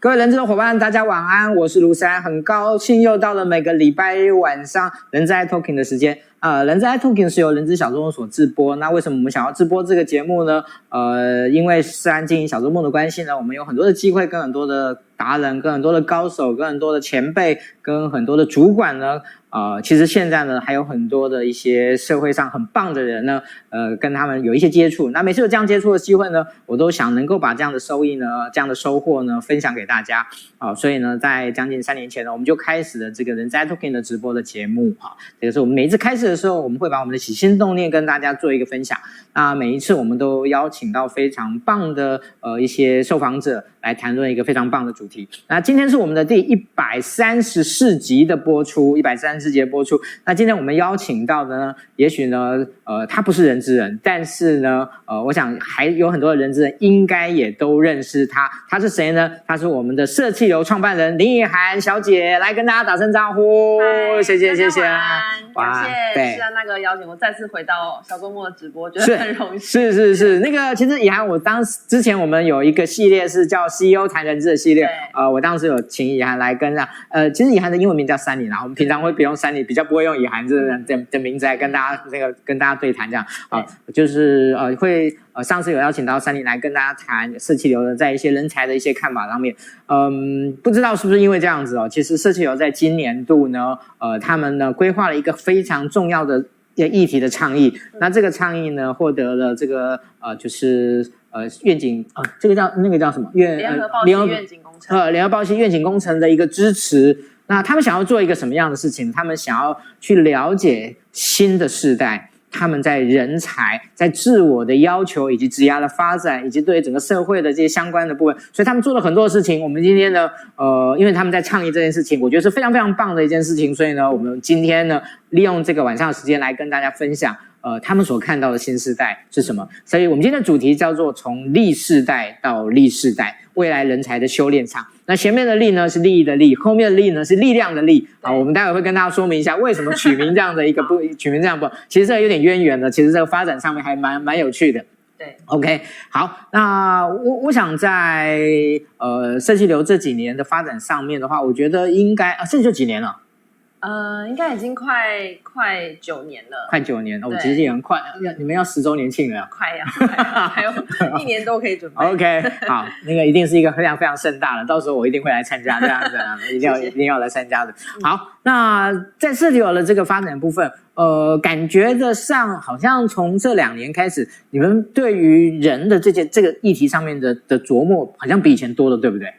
各位人资的伙伴，大家晚安，我是卢山，很高兴又到了每个礼拜一晚上人资 talking 的时间。呃，人资 talking 是由人资小周末所直播。那为什么我们想要直播这个节目呢？呃，因为虽然经营小周末的关系呢，我们有很多的机会跟很多的达人、跟很多的高手、跟很多的前辈、跟很多的主管呢。呃，其实现在呢，还有很多的一些社会上很棒的人呢，呃，跟他们有一些接触。那每次有这样接触的机会呢，我都想能够把这样的收益呢，这样的收获呢，分享给大家。啊、所以呢，在将近三年前呢，我们就开始了这个人在 talking 的直播的节目。哈，这个是我们每一次开始的时候，我们会把我们的起心动念跟大家做一个分享。那每一次我们都邀请到非常棒的呃一些受访者来谈论一个非常棒的主题。那今天是我们的第一百三十四集的播出，一百三十四集的播出。那今天我们邀请到的呢，也许呢，呃，他不是人之人，但是呢，呃，我想还有很多的人之人应该也都认识他。他是谁呢？他是我们的社气流创办人林以涵小姐，来跟大家打声招呼。谢谢谢谢，感谢是啊，那个邀请我再次回到小周末的直播，觉得很荣幸。是是是，那个其实以涵，我当时之前我们有一个系列是叫 CEO 谈人资的系列，呃，我当时有请以涵来跟上，呃，其实以涵的英文名叫 Sunny，然后我们平常会不用 Sunny，比较不会用以涵这个人的的名字来跟大家那个跟大家对谈这样。啊，就是呃会呃上次有邀请到 Sunny 来跟大家谈社企流的在一些人才的一些看法上面，嗯，不知道是不是因为这样子哦，其实社企流在今年度呢，呃，他们呢规划了一个非常重要的。议题的倡议，那这个倡议呢，获得了这个呃，就是呃愿景啊、呃，这个叫那个叫什么？愿联合报系愿景工程呃，联合报系愿景工程的一个支持。那他们想要做一个什么样的事情？他们想要去了解新的世代。他们在人才、在自我的要求以及职涯的发展，以及对整个社会的这些相关的部分，所以他们做了很多的事情。我们今天呢，呃，因为他们在倡议这件事情，我觉得是非常非常棒的一件事情。所以呢，我们今天呢，利用这个晚上的时间来跟大家分享，呃，他们所看到的新时代是什么。所以我们今天的主题叫做“从力世代到力世代”。未来人才的修炼场，那前面的力呢是利益的利，后面的力呢是力量的力啊。我们待会会跟大家说明一下为什么取名这样的一个不 取名这样不，其实这个有点渊源的，其实这个发展上面还蛮蛮有趣的。对，OK，好，那我我想在呃设计流这几年的发展上面的话，我觉得应该啊，这就几年了。呃，应该已经快快九年了，快九年了，我其实也很快，要你们要十周年庆了，快呀，还有 一年多可以准备。OK，好，那个一定是一个非常非常盛大的，到时候我一定会来参加这样子啊，一定要一定要来参加的。好，那在社企流的这个发展部分，呃，感觉的上好像从这两年开始，你们对于人的这件这个议题上面的的琢磨，好像比以前多了，对不对？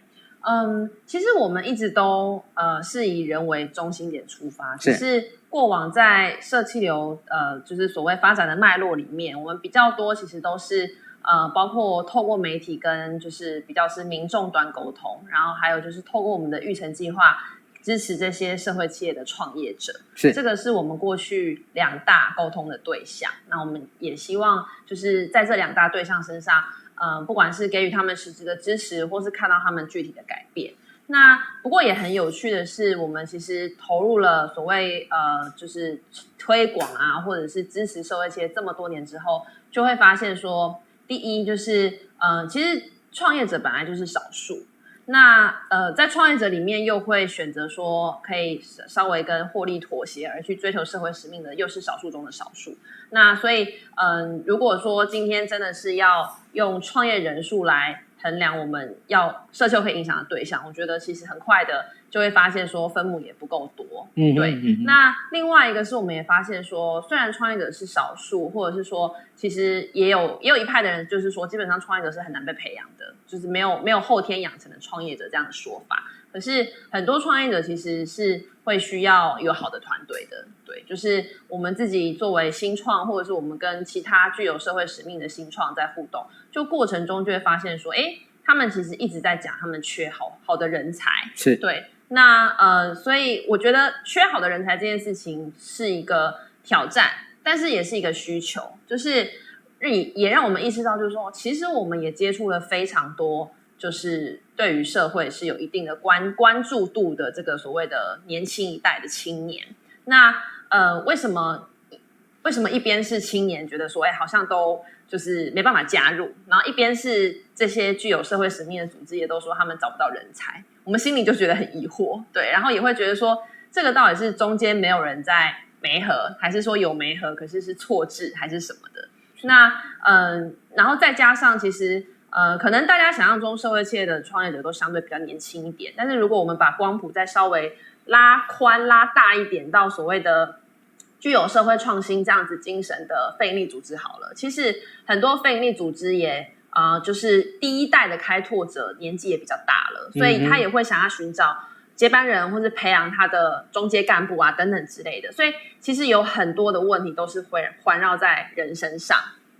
嗯，其实我们一直都呃是以人为中心点出发，只是过往在社气流呃就是所谓发展的脉络里面，我们比较多其实都是呃包括透过媒体跟就是比较是民众端沟通，然后还有就是透过我们的育成计划支持这些社会企业的创业者，是这个是我们过去两大沟通的对象。那我们也希望就是在这两大对象身上。嗯，不管是给予他们实质的支持，或是看到他们具体的改变。那不过也很有趣的是，我们其实投入了所谓呃，就是推广啊，或者是支持社会企业这么多年之后，就会发现说，第一就是嗯、呃，其实创业者本来就是少数。那呃，在创业者里面，又会选择说可以稍微跟获利妥协而去追求社会使命的，又是少数中的少数。那所以，嗯、如果说今天真的是要用创业人数来衡量我们要社会可以影响的对象，我觉得其实很快的就会发现说分母也不够多。嗯，对。那另外一个是，我们也发现说，虽然创业者是少数，或者是说，其实也有也有一派的人，就是说，基本上创业者是很难被培养的。就是没有没有后天养成的创业者这样的说法，可是很多创业者其实是会需要有好的团队的，对，就是我们自己作为新创，或者是我们跟其他具有社会使命的新创在互动，就过程中就会发现说，哎，他们其实一直在讲他们缺好好的人才，是对，那呃，所以我觉得缺好的人才这件事情是一个挑战，但是也是一个需求，就是。也也让我们意识到，就是说，其实我们也接触了非常多，就是对于社会是有一定的关关注度的这个所谓的年轻一代的青年。那呃，为什么为什么一边是青年觉得说，哎，好像都就是没办法加入，然后一边是这些具有社会使命的组织也都说他们找不到人才，我们心里就觉得很疑惑，对，然后也会觉得说，这个到底是中间没有人在媒合，还是说有媒合，可是是错置还是什么的？那嗯、然后再加上其实呃，可能大家想象中社会企业的创业者都相对比较年轻一点，但是如果我们把光谱再稍微拉宽拉大一点，到所谓的具有社会创新这样子精神的非营利组织好了，其实很多非营利组织也呃，就是第一代的开拓者年纪也比较大了，所以他也会想要寻找接班人，或是培养他的中阶干部啊等等之类的。所以其实有很多的问题都是会环绕在人身上。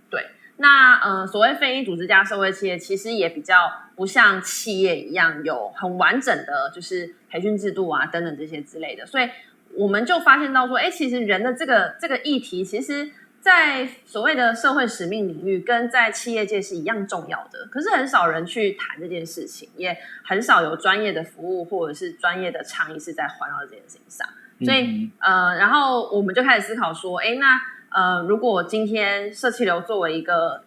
对，那呃，所谓非营利组织加社会企业，其实也比较不像企业一样有很完整的就是培训制度啊等等这些之类的，所以。我们就发现到说，哎，其实人的这个这个议题，其实，在所谓的社会使命领域，跟在企业界是一样重要的。可是很少人去谈这件事情，也很少有专业的服务或者是专业的倡议是在环绕这件事情上。所以，呃，然后我们就开始思考说，哎，那呃，如果今天社气流作为一个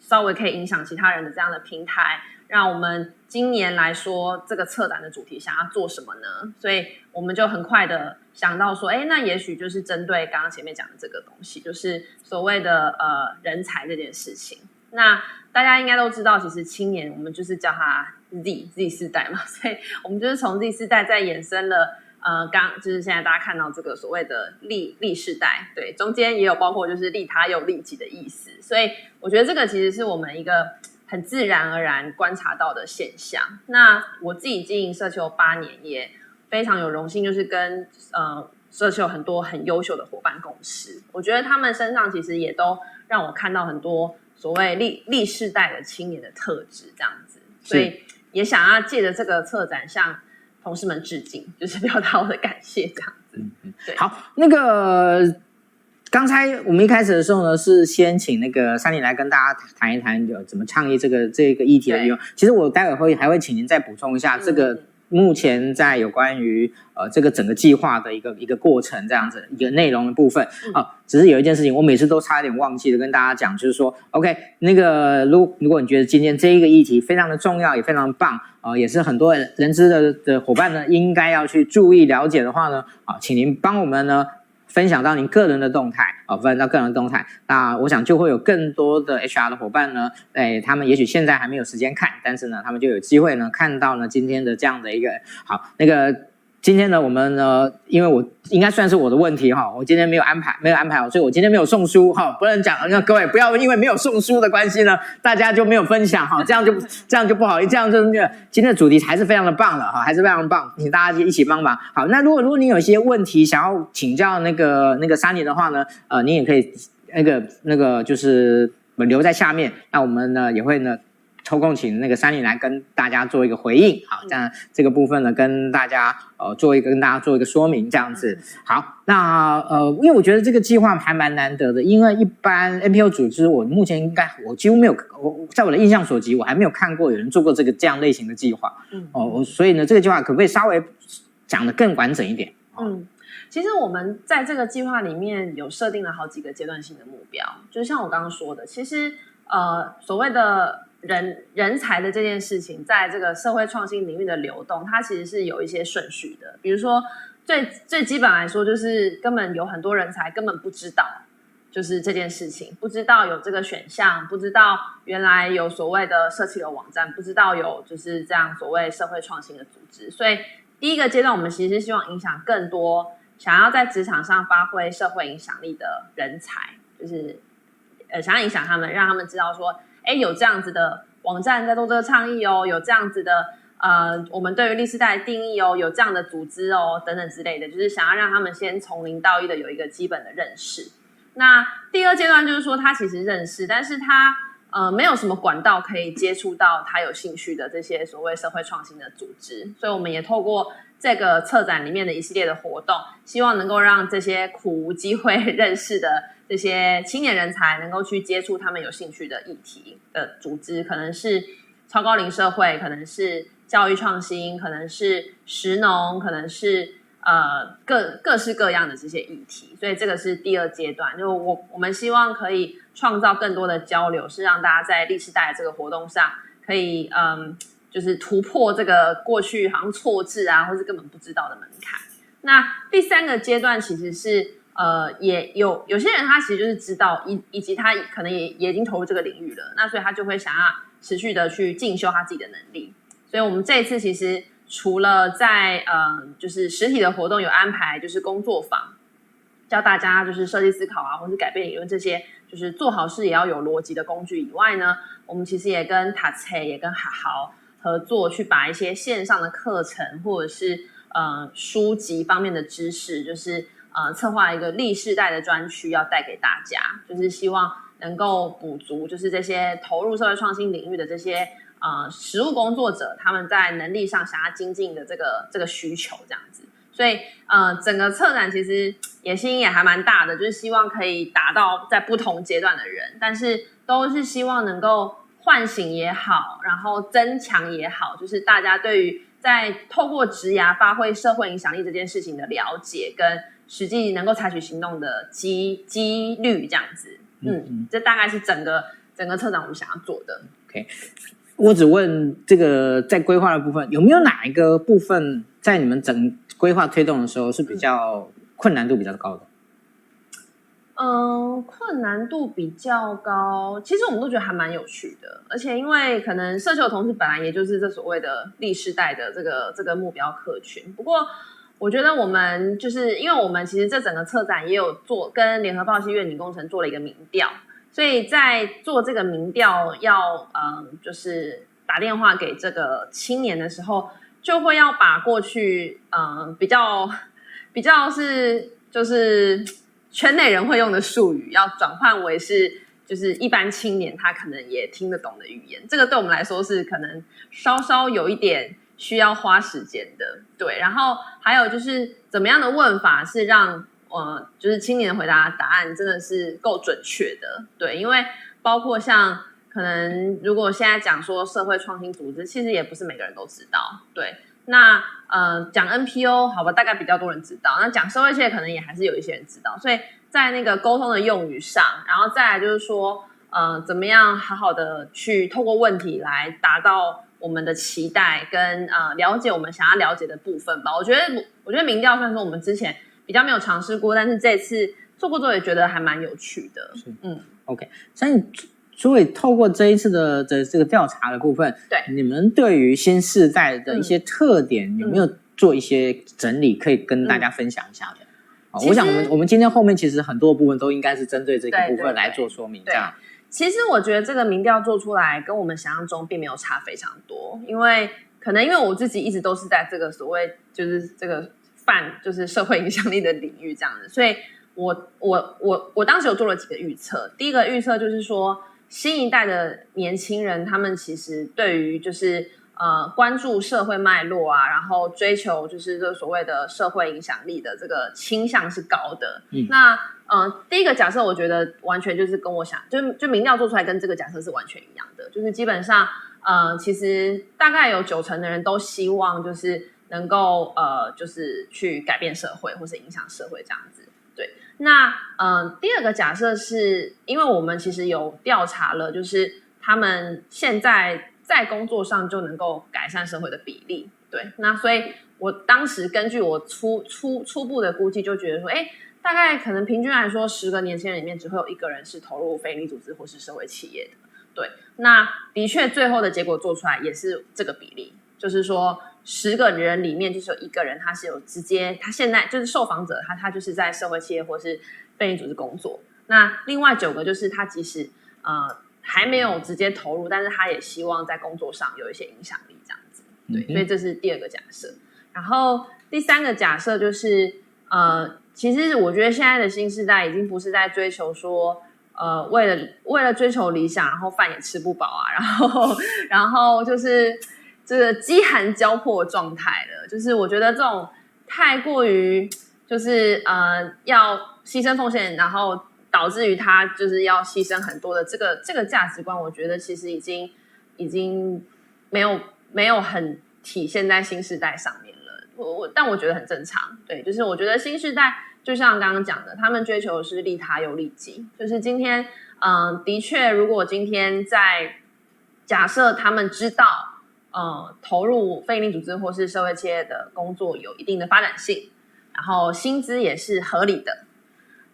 稍微可以影响其他人的这样的平台。让我们今年来说，这个策展的主题想要做什么呢？所以我们就很快的想到说，哎，那也许就是针对刚刚前面讲的这个东西，就是所谓的呃人才这件事情。那大家应该都知道，其实青年我们就是叫他 Z Z 世代嘛，所以我们就是从 Z 世代再衍生了呃，刚就是现在大家看到这个所谓的利利世代，对，中间也有包括就是利他又利己的意思。所以我觉得这个其实是我们一个。很自然而然观察到的现象。那我自己经营社企八年，也非常有荣幸，就是跟呃社企有很多很优秀的伙伴共事。我觉得他们身上其实也都让我看到很多所谓历历世代的青年的特质，这样子。所以也想要借着这个策展向同事们致敬，就是表达我的感谢，这样子。对。好，那个。刚才我们一开始的时候呢，是先请那个珊妮来跟大家谈一谈，有怎么倡议这个这个议题的内容。其实我待会会还会请您再补充一下，这个目前在有关于呃这个整个计划的一个一个过程这样子一个内容的部分啊。只是有一件事情，我每次都差点忘记了跟大家讲，就是说，OK，那个如如果你觉得今天这一个议题非常的重要，也非常棒啊，也是很多人知的的伙伴呢应该要去注意了解的话呢，啊，请您帮我们呢。分享到您个人的动态啊，分享到个人的动态，那我想就会有更多的 HR 的伙伴呢，哎，他们也许现在还没有时间看，但是呢，他们就有机会呢看到呢今天的这样的一个好那个。今天呢，我们呢，因为我应该算是我的问题哈，我今天没有安排，没有安排好，所以我今天没有送书哈，不能讲，那各位不要因为没有送书的关系呢，大家就没有分享哈，这样就这样就不好意思，这样就那个今天的主题还是非常的棒了哈，还是非常棒，请大家一起帮忙。好，那如果如果你有一些问题想要请教那个那个珊妮的话呢，呃，你也可以那个那个就是留在下面，那我们呢也会呢。抽空请那个三里来跟大家做一个回应，好，这样这个部分呢，跟大家呃做一个跟大家做一个说明，这样子。好，那呃，因为我觉得这个计划还蛮难得的，因为一般 NPO 组织，我目前应该我几乎没有，我在我的印象所及，我还没有看过有人做过这个这样类型的计划。嗯，哦，所以呢，这个计划可不可以稍微讲的更完整一点？嗯，其实我们在这个计划里面有设定了好几个阶段性的目标，就是像我刚刚说的，其实呃，所谓的。人人才的这件事情，在这个社会创新领域的流动，它其实是有一些顺序的。比如说，最最基本来说，就是根本有很多人才根本不知道，就是这件事情，不知道有这个选项，不知道原来有所谓的社企的网站，不知道有就是这样所谓社会创新的组织。所以，第一个阶段，我们其实希望影响更多想要在职场上发挥社会影响力的人才，就是呃，想要影响他们，让他们知道说。哎，有这样子的网站在做这个倡议哦，有这样子的呃，我们对于历史代的定义哦，有这样的组织哦，等等之类的，就是想要让他们先从零到一的有一个基本的认识。那第二阶段就是说，他其实认识，但是他呃没有什么管道可以接触到他有兴趣的这些所谓社会创新的组织，所以我们也透过这个策展里面的一系列的活动，希望能够让这些苦无机会 认识的。这些青年人才能够去接触他们有兴趣的议题的组织，可能是超高龄社会，可能是教育创新，可能是食农，可能是呃各各式各样的这些议题。所以这个是第二阶段，就我我们希望可以创造更多的交流，是让大家在历史代的这个活动上可以嗯，就是突破这个过去好像错字啊，或是根本不知道的门槛。那第三个阶段其实是。呃，也有有些人他其实就是知道，以以及他可能也也已经投入这个领域了，那所以他就会想要持续的去进修他自己的能力。所以我们这一次其实除了在呃，就是实体的活动有安排，就是工作坊，教大家就是设计思考啊，或是改变理论这些，就是做好事也要有逻辑的工具以外呢，我们其实也跟塔切也跟好好合作，去把一些线上的课程或者是呃书籍方面的知识，就是。呃，策划一个历世代的专区，要带给大家，就是希望能够补足，就是这些投入社会创新领域的这些呃实务工作者，他们在能力上想要精进的这个这个需求，这样子。所以，呃，整个策展其实野心也还蛮大的，就是希望可以达到在不同阶段的人，但是都是希望能够唤醒也好，然后增强也好，就是大家对于在透过职涯发挥社会影响力这件事情的了解跟。实际能够采取行动的机几率这样子，嗯，嗯，这大概是整个整个策展我们想要做的。OK，我只问这个在规划的部分有没有哪一个部分在你们整规划推动的时候是比较困难度比较高的？嗯，困难度比较高，其实我们都觉得还蛮有趣的，而且因为可能社球同事本来也就是这所谓的历世代的这个这个目标客群，不过。我觉得我们就是因为我们其实这整个策展也有做跟联合报系愿景工程做了一个民调，所以在做这个民调要嗯就是打电话给这个青年的时候，就会要把过去嗯比较比较是就是圈内人会用的术语，要转换为是就是一般青年他可能也听得懂的语言，这个对我们来说是可能稍稍有一点。需要花时间的，对，然后还有就是怎么样的问法是让呃，就是青年回答答案真的是够准确的，对，因为包括像可能如果现在讲说社会创新组织，其实也不是每个人都知道，对，那呃讲 NPO 好吧，大概比较多人知道，那讲社会企业可能也还是有一些人知道，所以在那个沟通的用语上，然后再来就是说呃怎么样好好的去透过问题来达到。我们的期待跟呃了解我们想要了解的部分吧，我觉得我觉得民调算是我们之前比较没有尝试过，但是这次做过之后也觉得还蛮有趣的。嗯，OK，所以所以透过这一次的的这个调查的部分，对。你们对于新世代的一些特点、嗯、有没有做一些整理，可以跟大家分享一下的？我想我们我们今天后面其实很多部分都应该是针对这个部分来做说明，这样。其实我觉得这个民调做出来跟我们想象中并没有差非常多，因为可能因为我自己一直都是在这个所谓就是这个泛就是社会影响力的领域这样子，所以我我我我当时有做了几个预测。第一个预测就是说，新一代的年轻人他们其实对于就是呃关注社会脉络啊，然后追求就是这所谓的社会影响力的这个倾向是高的。嗯，那。嗯、第一个假设，我觉得完全就是跟我想，就就民调做出来跟这个假设是完全一样的，就是基本上，呃，其实大概有九成的人都希望就是能够呃，就是去改变社会或是影响社会这样子。对，那嗯、第二个假设是因为我们其实有调查了，就是他们现在在工作上就能够改善社会的比例。对，那所以我当时根据我初初初步的估计，就觉得说，哎。大概可能平均来说，十个年轻人里面只会有一个人是投入非营利组织或是社会企业的。对，那的确最后的结果做出来也是这个比例，就是说十个人里面就是有一个人他是有直接，他现在就是受访者，他他就是在社会企业或是非营利组织工作。那另外九个就是他即使呃还没有直接投入，但是他也希望在工作上有一些影响力这样子。对，所以这是第二个假设。然后第三个假设就是呃。其实我觉得现在的新世代已经不是在追求说，呃，为了为了追求理想，然后饭也吃不饱啊，然后 然后就是这个饥寒交迫状态了。就是我觉得这种太过于就是呃要牺牲奉献，然后导致于他就是要牺牲很多的这个这个价值观，我觉得其实已经已经没有没有很体现在新世代上面。我我但我觉得很正常，对，就是我觉得新时代就像刚刚讲的，他们追求的是利他又利己，就是今天，嗯、的确，如果今天在假设他们知道，呃，投入非营利组织或是社会企业的工作有一定的发展性，然后薪资也是合理的，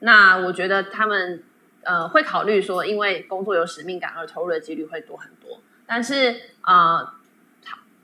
那我觉得他们呃会考虑说，因为工作有使命感而投入的几率会多很多，但是啊。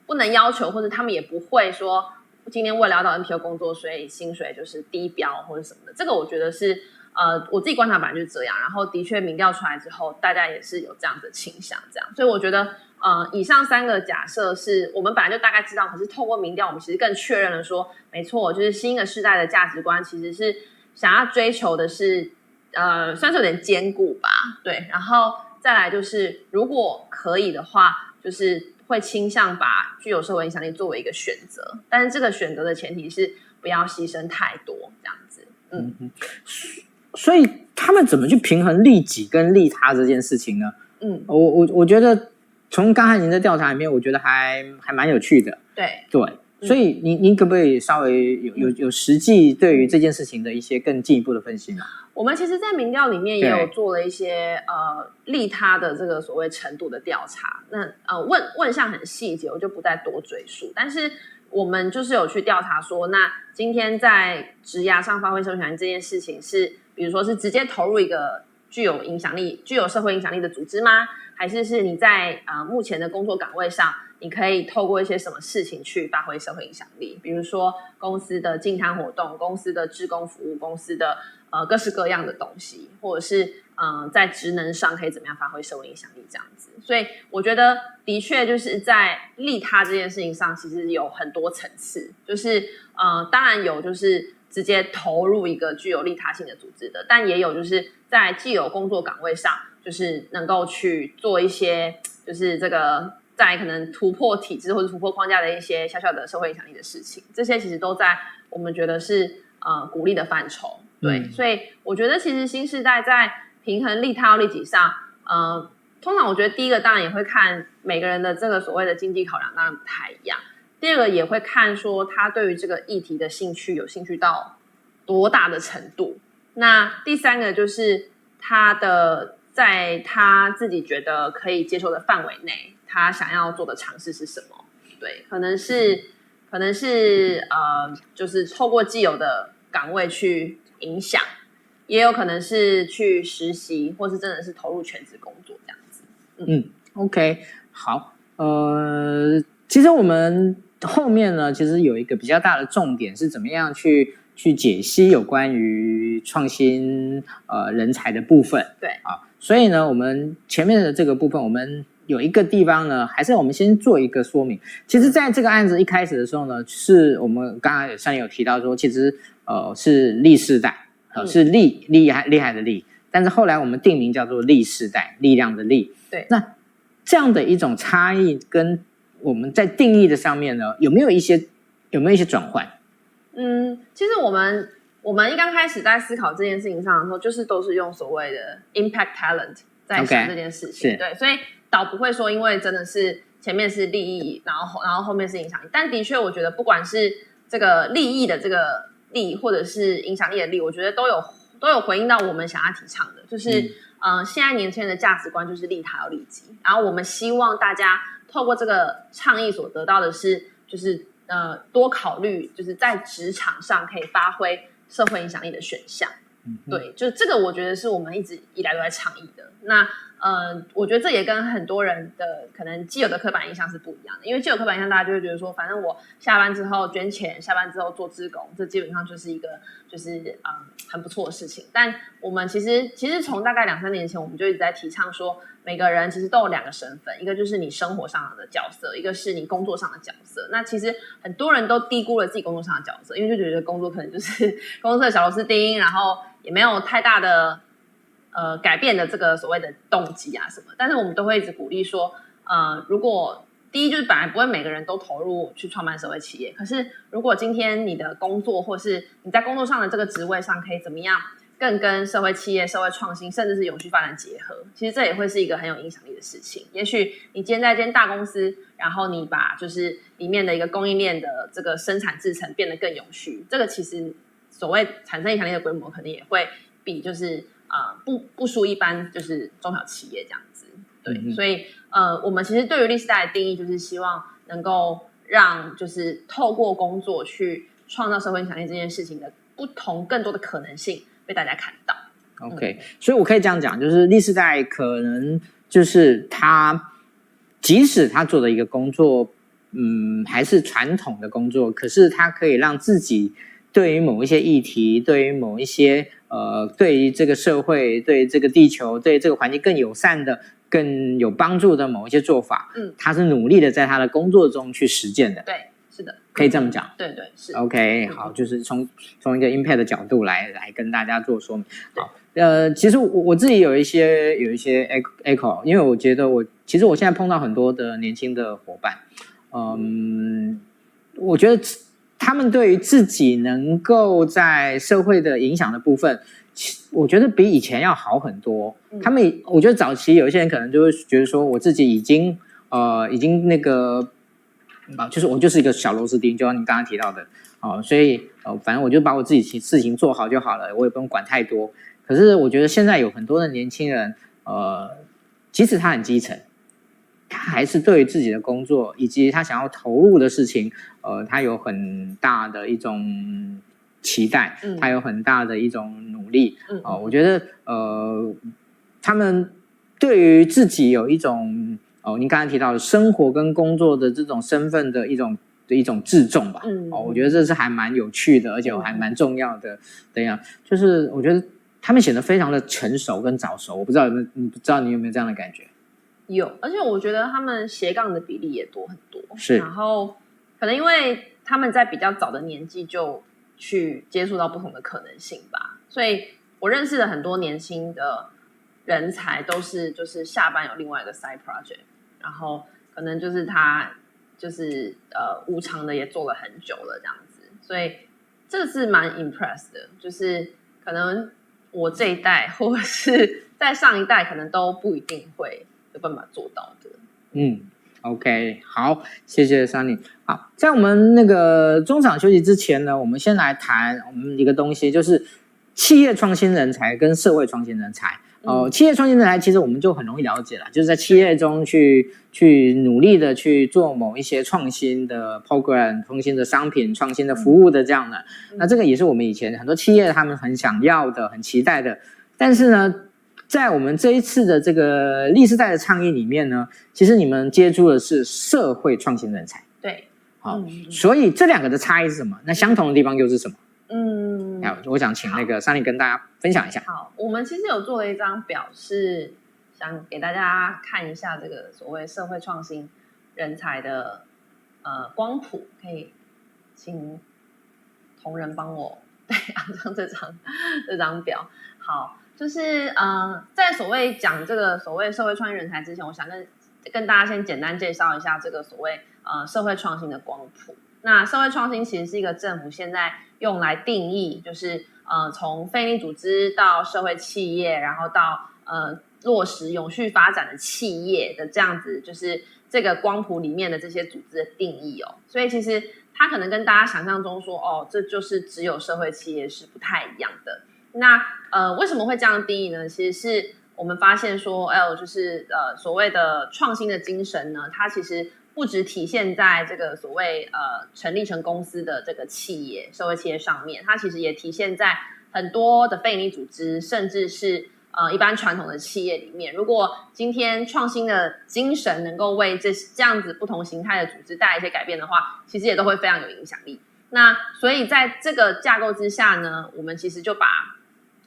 不能要求，或者他们也不会说今天为了要到 NPO 工作，所以薪水就是低标或者什么的。这个我觉得是呃，我自己观察本来就是这样。然后的确民调出来之后，大家也是有这样的倾向，这样。所以我觉得呃，以上三个假设是我们本来就大概知道，可是透过民调，我们其实更确认了说，没错，就是新的世代的价值观其实是想要追求的是呃，算是有点兼顾吧，对。然后再来就是，如果可以的话，就是。会倾向把具有社会影响力作为一个选择，但是这个选择的前提是不要牺牲太多，这样子。嗯，嗯，所以他们怎么去平衡利己跟利他这件事情呢？嗯，我我我觉得从刚才您的调查里面，我觉得还还蛮有趣的。对对，所以您您可不可以稍微有有有实际对于这件事情的一些更进一步的分析呢？我们其实，在民调里面也有做了一些呃利他的这个所谓程度的调查。那呃问问项很细节，我就不再多赘述。但是我们就是有去调查说，那今天在职涯上发挥社会影响力这件事情是，比如说是直接投入一个具有影响力、具有社会影响力的组织吗？还是是你在呃目前的工作岗位上，你可以透过一些什么事情去发挥社会影响力？比如说公司的净滩活动、公司的职工服务、公司的。呃，各式各样的东西，或者是嗯、在职能上可以怎么样发挥社会影响力这样子，所以我觉得的确就是在利他这件事情上，其实有很多层次，就是呃，当然有就是直接投入一个具有利他性的组织的，但也有就是在既有工作岗位上，就是能够去做一些就是这个在可能突破体制或者突破框架的一些小小的社会影响力的事情，这些其实都在我们觉得是呃鼓励的范畴。对，嗯、所以我觉得其实新时代在平衡利他利己上，呃，通常我觉得第一个当然也会看每个人的这个所谓的经济考量，当然不太一样。第二个也会看说他对于这个议题的兴趣有兴趣到多大的程度。那第三个就是他的在他自己觉得可以接受的范围内，他想要做的尝试是什么？对，可能是、嗯、可能是呃，就是透过既有的岗位去。影响，也有可能是去实习，或是真的是投入全职工作这样子。嗯，嗯，OK，好，呃，其实我们后面呢，其实有一个比较大的重点是怎么样去去解析有关于创新呃人才的部分。对啊，所以呢，我们前面的这个部分，我们有一个地方呢，还是我们先做一个说明。其实，在这个案子一开始的时候呢，是我们刚刚上有提到说，其实。呃，是利世代，呃，是利厉害厉害的利，但是后来我们定名叫做利世代，力量的力。对，那这样的一种差异，跟我们在定义的上面呢，有没有一些有没有一些转换？嗯，其实我们我们一刚开始在思考这件事情上的时候，就是都是用所谓的 impact talent 在想这件事情。Okay, 对，所以倒不会说，因为真的是前面是利益，然后然后后面是影响力，但的确，我觉得不管是这个利益的这个。利或者是影响力的利，我觉得都有都有回应到我们想要提倡的，就是嗯、呃，现在年轻人的价值观就是利他要利己，然后我们希望大家透过这个倡议所得到的是，就是呃多考虑，就是在职场上可以发挥社会影响力的选项。嗯、对，就这个我觉得是我们一直以来都在倡议的。那呃，我觉得这也跟很多人的可能既有的刻板印象是不一样的，因为既有刻板印象，大家就会觉得说，反正我下班之后捐钱，下班之后做志工，这基本上就是一个就是嗯很不错的事情。但我们其实其实从大概两三年前，我们就一直在提倡说，每个人其实都有两个身份，一个就是你生活上的角色，一个是你工作上的角色。那其实很多人都低估了自己工作上的角色，因为就觉得工作可能就是 公司的小螺丝钉，然后也没有太大的。呃，改变的这个所谓的动机啊什么，但是我们都会一直鼓励说，呃，如果第一就是本来不会每个人都投入去创办社会企业，可是如果今天你的工作或是你在工作上的这个职位上可以怎么样，更跟社会企业、社会创新，甚至是永续发展结合，其实这也会是一个很有影响力的事情。也许你今天在一间大公司，然后你把就是里面的一个供应链的这个生产制程变得更永续，这个其实所谓产生影响力的规模，可能也会比就是啊、呃、不不输一般就是中小企业这样子。对，嗯、所以呃，我们其实对于历史代的定义，就是希望能够让就是透过工作去创造社会影响力这件事情的不同更多的可能性。被大家看到，OK，所以我可以这样讲，就是历世代可能就是他，即使他做的一个工作，嗯，还是传统的工作，可是他可以让自己对于某一些议题，对于某一些呃，对于这个社会、对于这个地球、对于这个环境更友善的、更有帮助的某一些做法，嗯，他是努力的在他的工作中去实践的，对。是的，可以这么讲。对对是。OK，好，就是从从一个 impact 的角度来来跟大家做说明。好，呃，其实我我自己有一些有一些 echo，因为我觉得我其实我现在碰到很多的年轻的伙伴，嗯，我觉得他们对于自己能够在社会的影响的部分，我觉得比以前要好很多。嗯、他们我觉得早期有一些人可能就会觉得说，我自己已经呃已经那个。啊，就是我就是一个小螺丝钉，就像你刚刚提到的，哦，所以呃，反正我就把我自己事情做好就好了，我也不用管太多。可是我觉得现在有很多的年轻人，呃，即使他很基层，他还是对于自己的工作以及他想要投入的事情，呃，他有很大的一种期待，他有很大的一种努力。嗯，哦，我觉得呃，他们对于自己有一种。哦，您刚才提到的生活跟工作的这种身份的一种的一种自重吧，嗯，哦，我觉得这是还蛮有趣的，而且还蛮重要的。这样，就是我觉得他们显得非常的成熟跟早熟，我不知道有没有，你不知道你有没有这样的感觉？有，而且我觉得他们斜杠的比例也多很多。是，然后可能因为他们在比较早的年纪就去接触到不同的可能性吧，所以我认识的很多年轻的人才，都是就是下班有另外一个 side project。然后可能就是他，就是呃无偿的也做了很久了这样子，所以这是蛮 impressed 的。就是可能我这一代或是在上一代，可能都不一定会有办法做到的。嗯，OK，好，谢谢 Sunny。好，在我们那个中场休息之前呢，我们先来谈我们一个东西，就是企业创新人才跟社会创新人才。哦，企业创新人才其实我们就很容易了解了，就是在企业中去去努力的去做某一些创新的 program、创新的商品、创新的服务的这样的。那这个也是我们以前很多企业他们很想要的、很期待的。但是呢，在我们这一次的这个历世代的倡议里面呢，其实你们接触的是社会创新人才。对，好，所以这两个的差异是什么？那相同的地方又是什么？嗯，我想请那个 Sunny 跟大家分享一下。好，我们其实有做了一张表，是想给大家看一下这个所谓社会创新人才的呃光谱，可以请同仁帮我对安装 这张这张表。好，就是呃，在所谓讲这个所谓社会创新人才之前，我想跟跟大家先简单介绍一下这个所谓呃社会创新的光谱。那社会创新其实是一个政府现在用来定义，就是呃，从非营利组织到社会企业，然后到呃落实永续发展的企业的这样子，就是这个光谱里面的这些组织的定义哦。所以其实它可能跟大家想象中说哦，这就是只有社会企业是不太一样的。那呃，为什么会这样定义呢？其实是我们发现说，哎，就是呃所谓的创新的精神呢，它其实。不只体现在这个所谓呃成立成公司的这个企业社会企业上面，它其实也体现在很多的非营利组织，甚至是呃一般传统的企业里面。如果今天创新的精神能够为这这样子不同形态的组织带来一些改变的话，其实也都会非常有影响力。那所以在这个架构之下呢，我们其实就把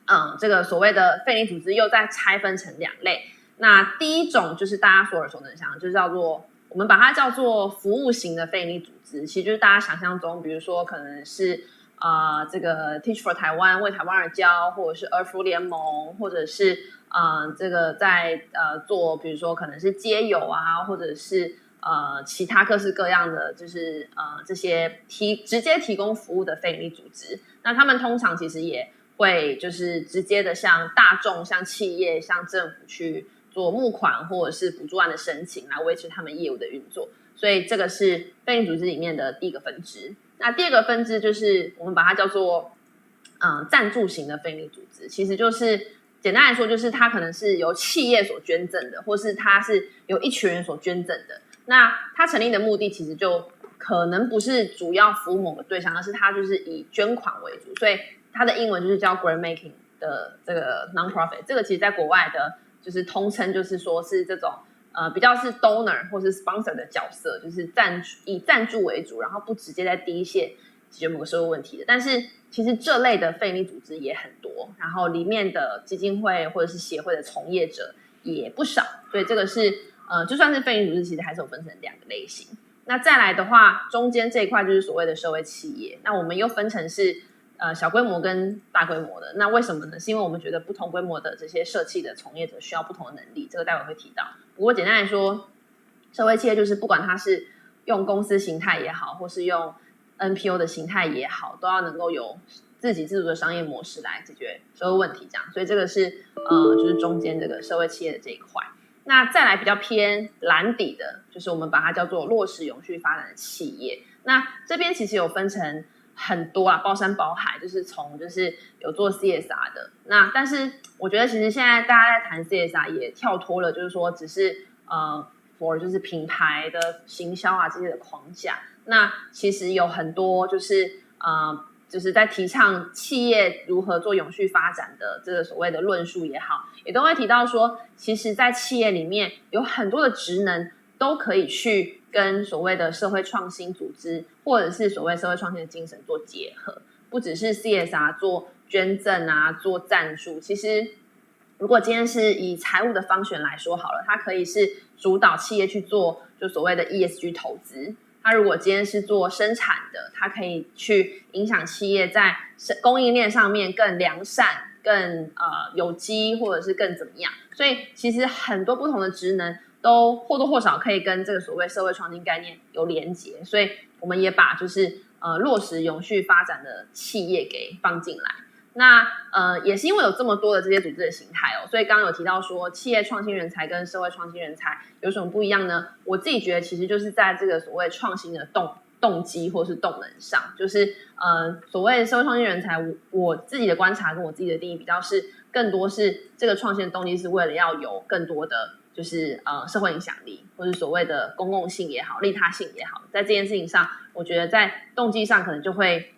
嗯这个所谓的非营利组织又再拆分成两类。那第一种就是大家所耳熟能详，就是叫做。我们把它叫做服务型的非营利组织，其实就是大家想象中，比如说可能是啊、呃，这个 Teach for Taiwan 为台湾而教，或者是儿福联盟，或者是啊、呃，这个在呃做，比如说可能是街友啊，或者是呃其他各式各样的，就是呃这些提直接提供服务的非营利组织。那他们通常其实也会就是直接的向大众、向企业、向政府去做募款或者是补助案的申请，来维持他们业务的运作。所以这个是非营组织里面的第一个分支。那第二个分支就是我们把它叫做嗯赞助型的非营组织，其实就是简单来说，就是它可能是由企业所捐赠的，或是它是由一群人所捐赠的。那它成立的目的其实就可能不是主要服务某个对象，而是它就是以捐款为主，所以。它的英文就是叫 grant making 的这个 non-profit，这个其实在国外的，就是通称就是说是这种呃比较是 donor 或是 sponsor 的角色，就是赞助以赞助为主，然后不直接在第一线解决某个社会问题的。但是其实这类的非营利组织也很多，然后里面的基金会或者是协会的从业者也不少，所以这个是呃就算是非营利组织，其实还是有分成两个类型。那再来的话，中间这一块就是所谓的社会企业，那我们又分成是。呃，小规模跟大规模的，那为什么呢？是因为我们觉得不同规模的这些社企的从业者需要不同的能力，这个待会会提到。不过简单来说，社会企业就是不管它是用公司形态也好，或是用 NPO 的形态也好，都要能够有自给自足的商业模式来解决社会问题，这样。所以这个是呃，就是中间这个社会企业的这一块。那再来比较偏蓝底的，就是我们把它叫做落实永续发展的企业。那这边其实有分成。很多啊，包山包海，就是从就是有做 CSR 的那，但是我觉得其实现在大家在谈 CSR 也跳脱了，就是说只是呃，for 就是品牌的行销啊这些的框架。那其实有很多就是呃，就是在提倡企业如何做永续发展的这个所谓的论述也好，也都会提到说，其实，在企业里面有很多的职能都可以去。跟所谓的社会创新组织，或者是所谓社会创新的精神做结合，不只是 CSR 做捐赠啊，做赞助。其实，如果今天是以财务的方选来说好了，它可以是主导企业去做就所谓的 ESG 投资。它如果今天是做生产的，它可以去影响企业在供应链上面更良善、更呃有机，或者是更怎么样。所以，其实很多不同的职能。都或多或少可以跟这个所谓社会创新概念有连结，所以我们也把就是呃落实永续发展的企业给放进来。那呃也是因为有这么多的这些组织的形态哦，所以刚刚有提到说企业创新人才跟社会创新人才有什么不一样呢？我自己觉得其实就是在这个所谓创新的动动机或是动能上，就是呃所谓社会创新人才，我我自己的观察跟我自己的定义比较是更多是这个创新的动机是为了要有更多的。就是呃社会影响力，或是所谓的公共性也好，利他性也好，在这件事情上，我觉得在动机上可能就会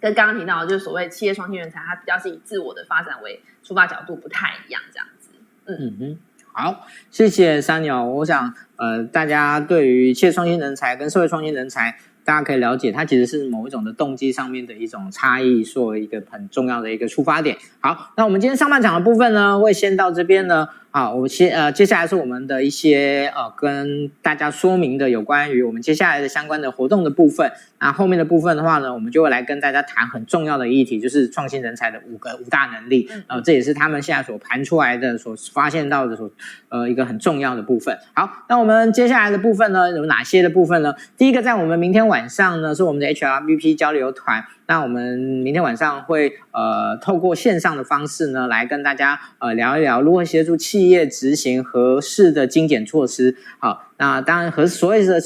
跟刚刚提到的，就是所谓企业创新人才，它比较是以自我的发展为出发角度，不太一样这样子。嗯嗯，好，谢谢三鸟。我想呃，大家对于企业创新人才跟社会创新人才，大家可以了解，它其实是某一种的动机上面的一种差异，作为一个很重要的一个出发点。好，那我们今天上半场的部分呢，会先到这边呢。好，我们先呃，接下来是我们的一些呃，跟大家说明的有关于我们接下来的相关的活动的部分。那后面的部分的话呢，我们就会来跟大家谈很重要的议题，就是创新人才的五个五大能力。呃，这也是他们现在所盘出来的、所发现到的所呃一个很重要的部分。好，那我们接下来的部分呢，有哪些的部分呢？第一个，在我们明天晚上呢，是我们的 HRBP 交流团。那我们明天晚上会呃透过线上的方式呢，来跟大家呃聊一聊如何协助企业执行合适的精简措施。好，那当然合所谓的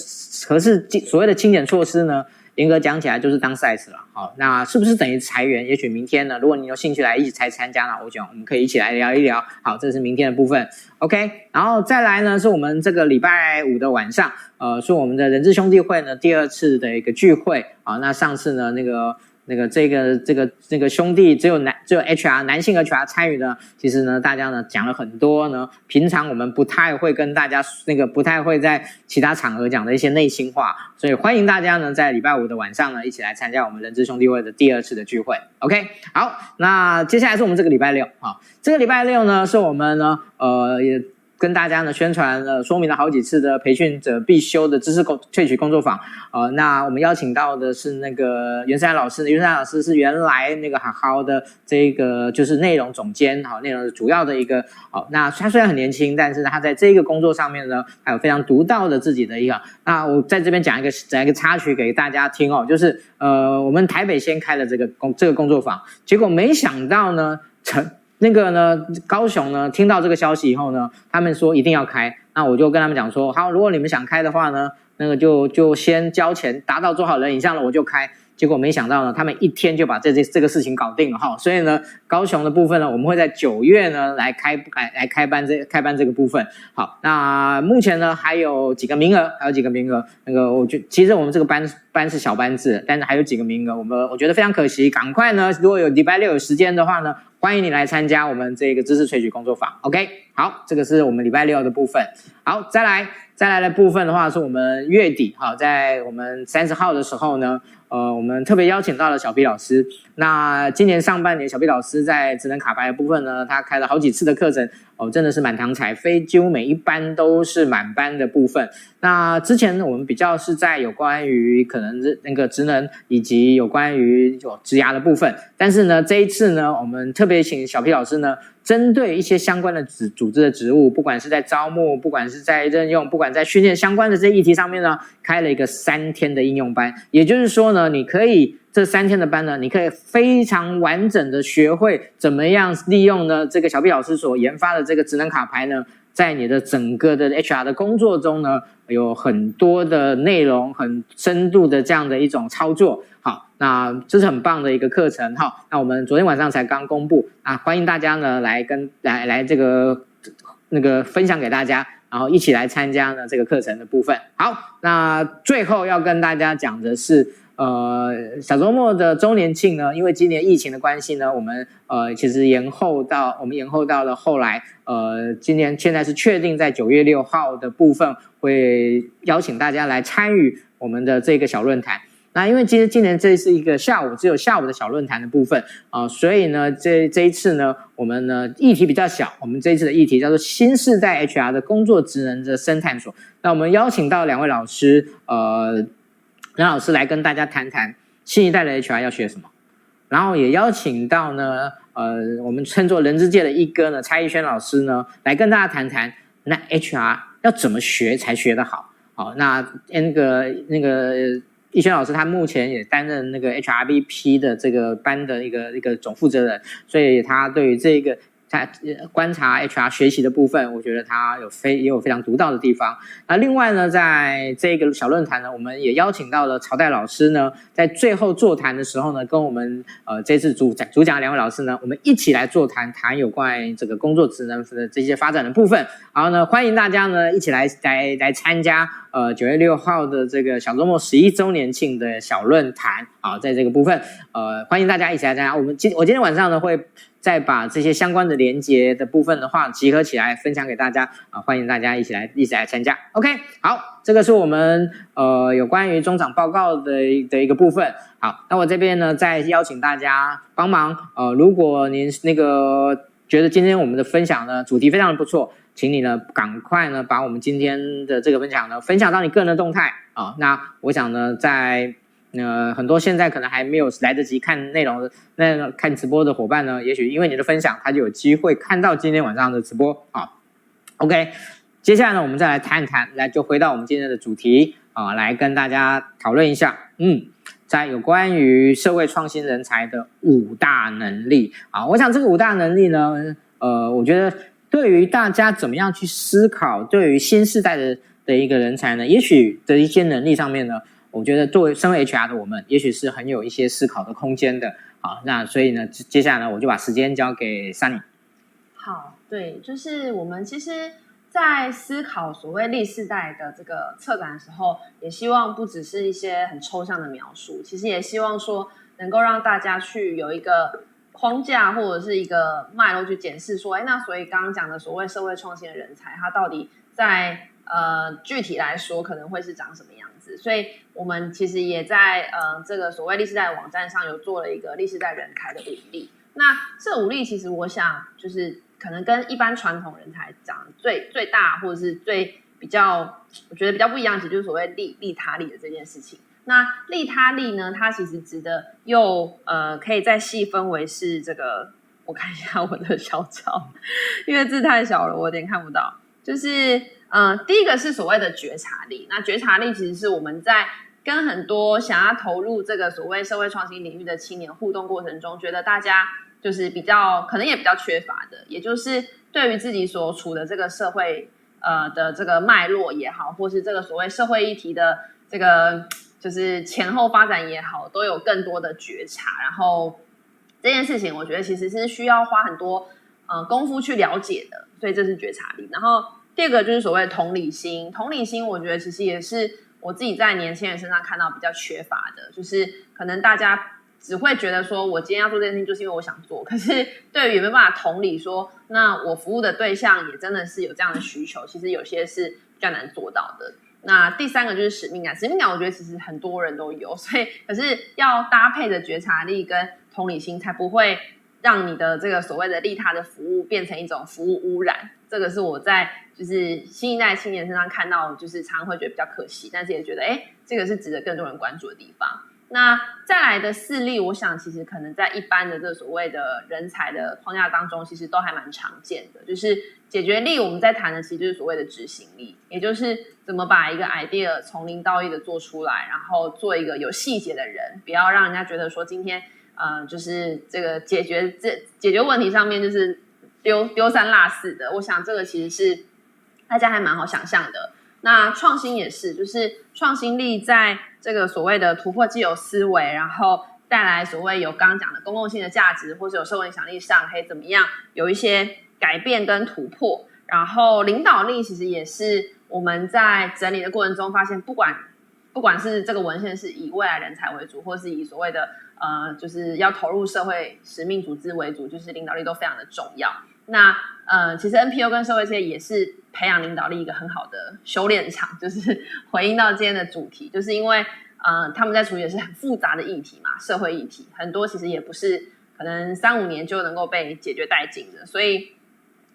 合适所谓的精简措施呢，严格讲起来就是当 size 了。好，那是不是等于裁员？也许明天呢，如果你有兴趣来一起来参加呢，我讲我们可以一起来聊一聊。好，这是明天的部分。OK，然后再来呢，是我们这个礼拜五的晚上，呃，是我们的人质兄弟会呢第二次的一个聚会。好，那上次呢那个。那个这个这个这个兄弟只有男只有 HR 男性 HR 参与的，其实呢，大家呢讲了很多呢，平常我们不太会跟大家那个不太会在其他场合讲的一些内心话，所以欢迎大家呢在礼拜五的晚上呢一起来参加我们人资兄弟会的第二次的聚会。OK，好，那接下来是我们这个礼拜六啊，这个礼拜六呢是我们呢呃也跟大家呢宣传了说明了好几次的培训者必修的知识工萃取工作坊。呃，那我们邀请到的是那个袁山老师，袁山老师是原来那个好好的这个就是内容总监，好，内容主要的一个。好，那他虽然很年轻，但是他在这个工作上面呢，还有非常独到的自己的一个。那我在这边讲一个讲一个插曲给大家听哦，就是呃，我们台北先开了这个工这个工作坊，结果没想到呢，成。那个呢，高雄呢，听到这个消息以后呢，他们说一定要开，那我就跟他们讲说，好，如果你们想开的话呢，那个就就先交钱，达到做好人以上了我就开。结果没想到呢，他们一天就把这这这个事情搞定了哈，所以呢，高雄的部分呢，我们会在九月呢来开来来开班这开班这个部分。好，那目前呢还有几个名额，还有几个名额。那个我觉其实我们这个班班是小班制，但是还有几个名额，我们我觉得非常可惜，赶快呢，如果有礼拜六有时间的话呢，欢迎你来参加我们这个知识萃取工作坊。OK，好，这个是我们礼拜六的部分。好，再来再来的部分的话，是我们月底好，在我们三十号的时候呢。呃，我们特别邀请到了小 B 老师。那今年上半年，小 B 老师在智能卡牌部分呢，他开了好几次的课程，哦，真的是满堂彩，非几乎每一班都是满班的部分。那之前呢我们比较是在有关于可能那个职能以及有关于就职涯的部分，但是呢，这一次呢，我们特别请小皮老师呢。针对一些相关的组组织的职务，不管是在招募，不管是在任用，不管在训练相关的这些议题上面呢，开了一个三天的应用班。也就是说呢，你可以这三天的班呢，你可以非常完整的学会怎么样利用呢这个小 B 老师所研发的这个职能卡牌呢，在你的整个的 HR 的工作中呢，有很多的内容，很深度的这样的一种操作。好，那这是很棒的一个课程哈。那我们昨天晚上才刚公布啊，欢迎大家呢来跟来来这个那个分享给大家，然后一起来参加呢这个课程的部分。好，那最后要跟大家讲的是，呃，小周末的周年庆呢，因为今年疫情的关系呢，我们呃其实延后到我们延后到了后来，呃，今年现在是确定在九月六号的部分会邀请大家来参与我们的这个小论坛。那因为其实今年这是一个下午只有下午的小论坛的部分啊，所以呢，这这一次呢，我们呢议题比较小，我们这一次的议题叫做新世代 HR 的工作职能的深探索。那我们邀请到两位老师，呃，任老师来跟大家谈谈新一代的 HR 要学什么，然后也邀请到呢，呃，我们称作人资界的一哥呢，蔡逸轩老师呢，来跟大家谈谈那 HR 要怎么学才学得好。好，那那个那个。逸轩老师他目前也担任那个 HRBP 的这个班的一个一个总负责人，所以他对于这个。在观察 HR 学习的部分，我觉得他有非也有非常独到的地方。那另外呢，在这个小论坛呢，我们也邀请到了曹代老师呢，在最后座谈的时候呢，跟我们呃这次主讲主讲两位老师呢，我们一起来座谈，谈有关这个工作职能的这些发展的部分。然后呢，欢迎大家呢一起来来来参加呃九月六号的这个小周末十一周年庆的小论坛。好，在这个部分呃，欢迎大家一起来参加。我们今我今天晚上呢会。再把这些相关的连接的部分的话集合起来分享给大家啊，欢迎大家一起来一起来参加。OK，好，这个是我们呃有关于中场报告的的一个部分。好，那我这边呢再邀请大家帮忙呃，如果您那个觉得今天我们的分享呢主题非常的不错，请你呢赶快呢把我们今天的这个分享呢分享到你个人的动态啊。那我想呢在。呃，很多现在可能还没有来得及看内容，那看直播的伙伴呢，也许因为你的分享，他就有机会看到今天晚上的直播啊。OK，接下来呢，我们再来谈一谈，来就回到我们今天的主题啊，来跟大家讨论一下。嗯，在有关于社会创新人才的五大能力啊，我想这个五大能力呢，呃，我觉得对于大家怎么样去思考，对于新时代的的一个人才呢，也许的一些能力上面呢。我觉得作为身为 HR 的我们，也许是很有一些思考的空间的。好，那所以呢，接下来呢，我就把时间交给 Sunny。好，对，就是我们其实，在思考所谓历世代的这个策展的时候，也希望不只是一些很抽象的描述，其实也希望说能够让大家去有一个框架或者是一个脉络去检视说，哎，那所以刚刚讲的所谓社会创新的人才，他到底在呃具体来说可能会是长什么样？所以，我们其实也在呃这个所谓历史代的网站上有做了一个历史代人才的五力。那这五力其实我想就是可能跟一般传统人才讲最最大或者是最比较，我觉得比较不一样，其实就是所谓利利他利的这件事情。那利他利呢，它其实值得又呃，可以再细分为是这个，我看一下我的小 抄，因为字太小了，我有点看不到。就是呃，第一个是所谓的觉察力，那觉察力其实是我们在跟很多想要投入这个所谓社会创新领域的青年互动过程中，觉得大家就是比较可能也比较缺乏的，也就是对于自己所处的这个社会呃的这个脉络也好，或是这个所谓社会议题的这个。就是前后发展也好，都有更多的觉察。然后这件事情，我觉得其实是需要花很多呃功夫去了解的，所以这是觉察力。然后第二个就是所谓同理心，同理心我觉得其实也是我自己在年轻人身上看到比较缺乏的，就是可能大家只会觉得说我今天要做这件事情，就是因为我想做。可是 对于有没有办法同理说，那我服务的对象也真的是有这样的需求，其实有些是比较难做到的。那第三个就是使命感，使命感我觉得其实很多人都有，所以可是要搭配着觉察力跟同理心，才不会让你的这个所谓的利他的服务变成一种服务污染。这个是我在就是新一代青年身上看到，就是常常会觉得比较可惜，但是也觉得哎，这个是值得更多人关注的地方。那再来的四例，我想其实可能在一般的这所谓的人才的框架当中，其实都还蛮常见的。就是解决力，我们在谈的其实就是所谓的执行力，也就是怎么把一个 idea 从零到一的做出来，然后做一个有细节的人，不要让人家觉得说今天呃就是这个解决这解决问题上面就是丢丢三落四的。我想这个其实是大家还蛮好想象的。那创新也是，就是创新力在这个所谓的突破既有思维，然后带来所谓有刚刚讲的公共性的价值，或者有社会影响力上，可以怎么样有一些改变跟突破。然后领导力其实也是我们在整理的过程中发现，不管不管是这个文献是以未来人才为主，或是以所谓的呃就是要投入社会使命组织为主，就是领导力都非常的重要。那呃，其实 NPO 跟社会企业也是培养领导力一个很好的修炼场，就是回应到今天的主题，就是因为呃，他们在处理的是很复杂的议题嘛，社会议题很多，其实也不是可能三五年就能够被解决殆尽的，所以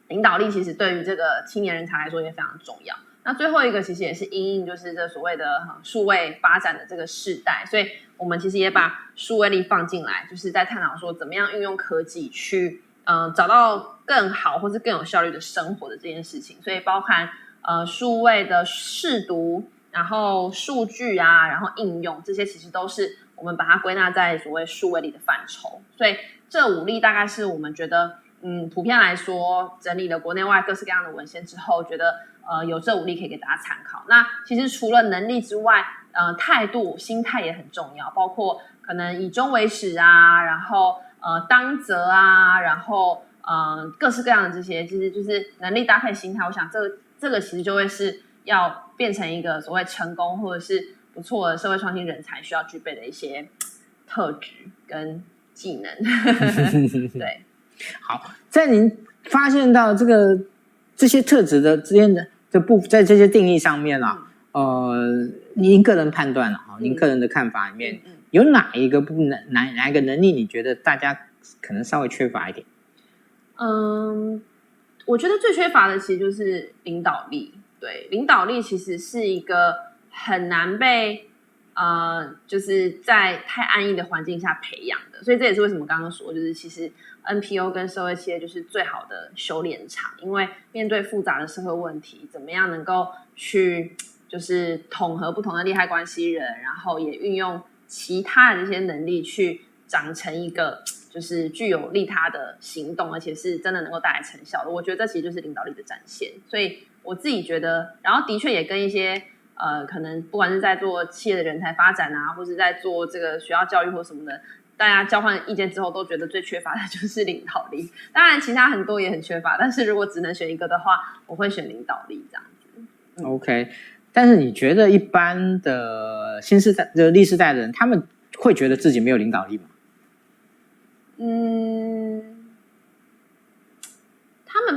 领导力其实对于这个青年人才来说也非常重要。那最后一个其实也是因应，就是这所谓的数位发展的这个世代，所以我们其实也把数位力放进来，就是在探讨说怎么样运用科技去。嗯、找到更好或是更有效率的生活的这件事情，所以包含呃数位的识读，然后数据啊，然后应用这些，其实都是我们把它归纳在所谓数位力的范畴。所以这五力大概是我们觉得，嗯，普遍来说整理了国内外各式各样的文献之后，觉得呃有这五力可以给大家参考。那其实除了能力之外，呃，态度、心态也很重要，包括可能以终为始啊，然后。呃，当责啊，然后呃，各式各样的这些，其实就是能力搭配心态。我想这个，这这个其实就会是要变成一个所谓成功或者是不错的社会创新人才需要具备的一些特质跟技能。对，好，在您发现到这个这些特质的之间的的不在这些定义上面啊，嗯、呃，您个人判断了啊，您个人的看法里面。有哪一个不能哪哪一个能力？你觉得大家可能稍微缺乏一点？嗯，我觉得最缺乏的其实就是领导力。对，领导力其实是一个很难被呃，就是在太安逸的环境下培养的。所以这也是为什么刚刚说，就是其实 NPO 跟社会企业就是最好的修炼场，因为面对复杂的社会问题，怎么样能够去就是统合不同的利害关系人，然后也运用。其他的这些能力去长成一个，就是具有利他的行动，而且是真的能够带来成效的。我觉得这其实就是领导力的展现。所以我自己觉得，然后的确也跟一些呃，可能不管是在做企业的人才发展啊，或是在做这个学校教育或什么的，大家交换意见之后都觉得最缺乏的 就是领导力。当然，其他很多也很缺乏，但是如果只能选一个的话，我会选领导力这样子。嗯、OK。但是你觉得一般的新世代、的历世代的人，他们会觉得自己没有领导力吗？嗯，他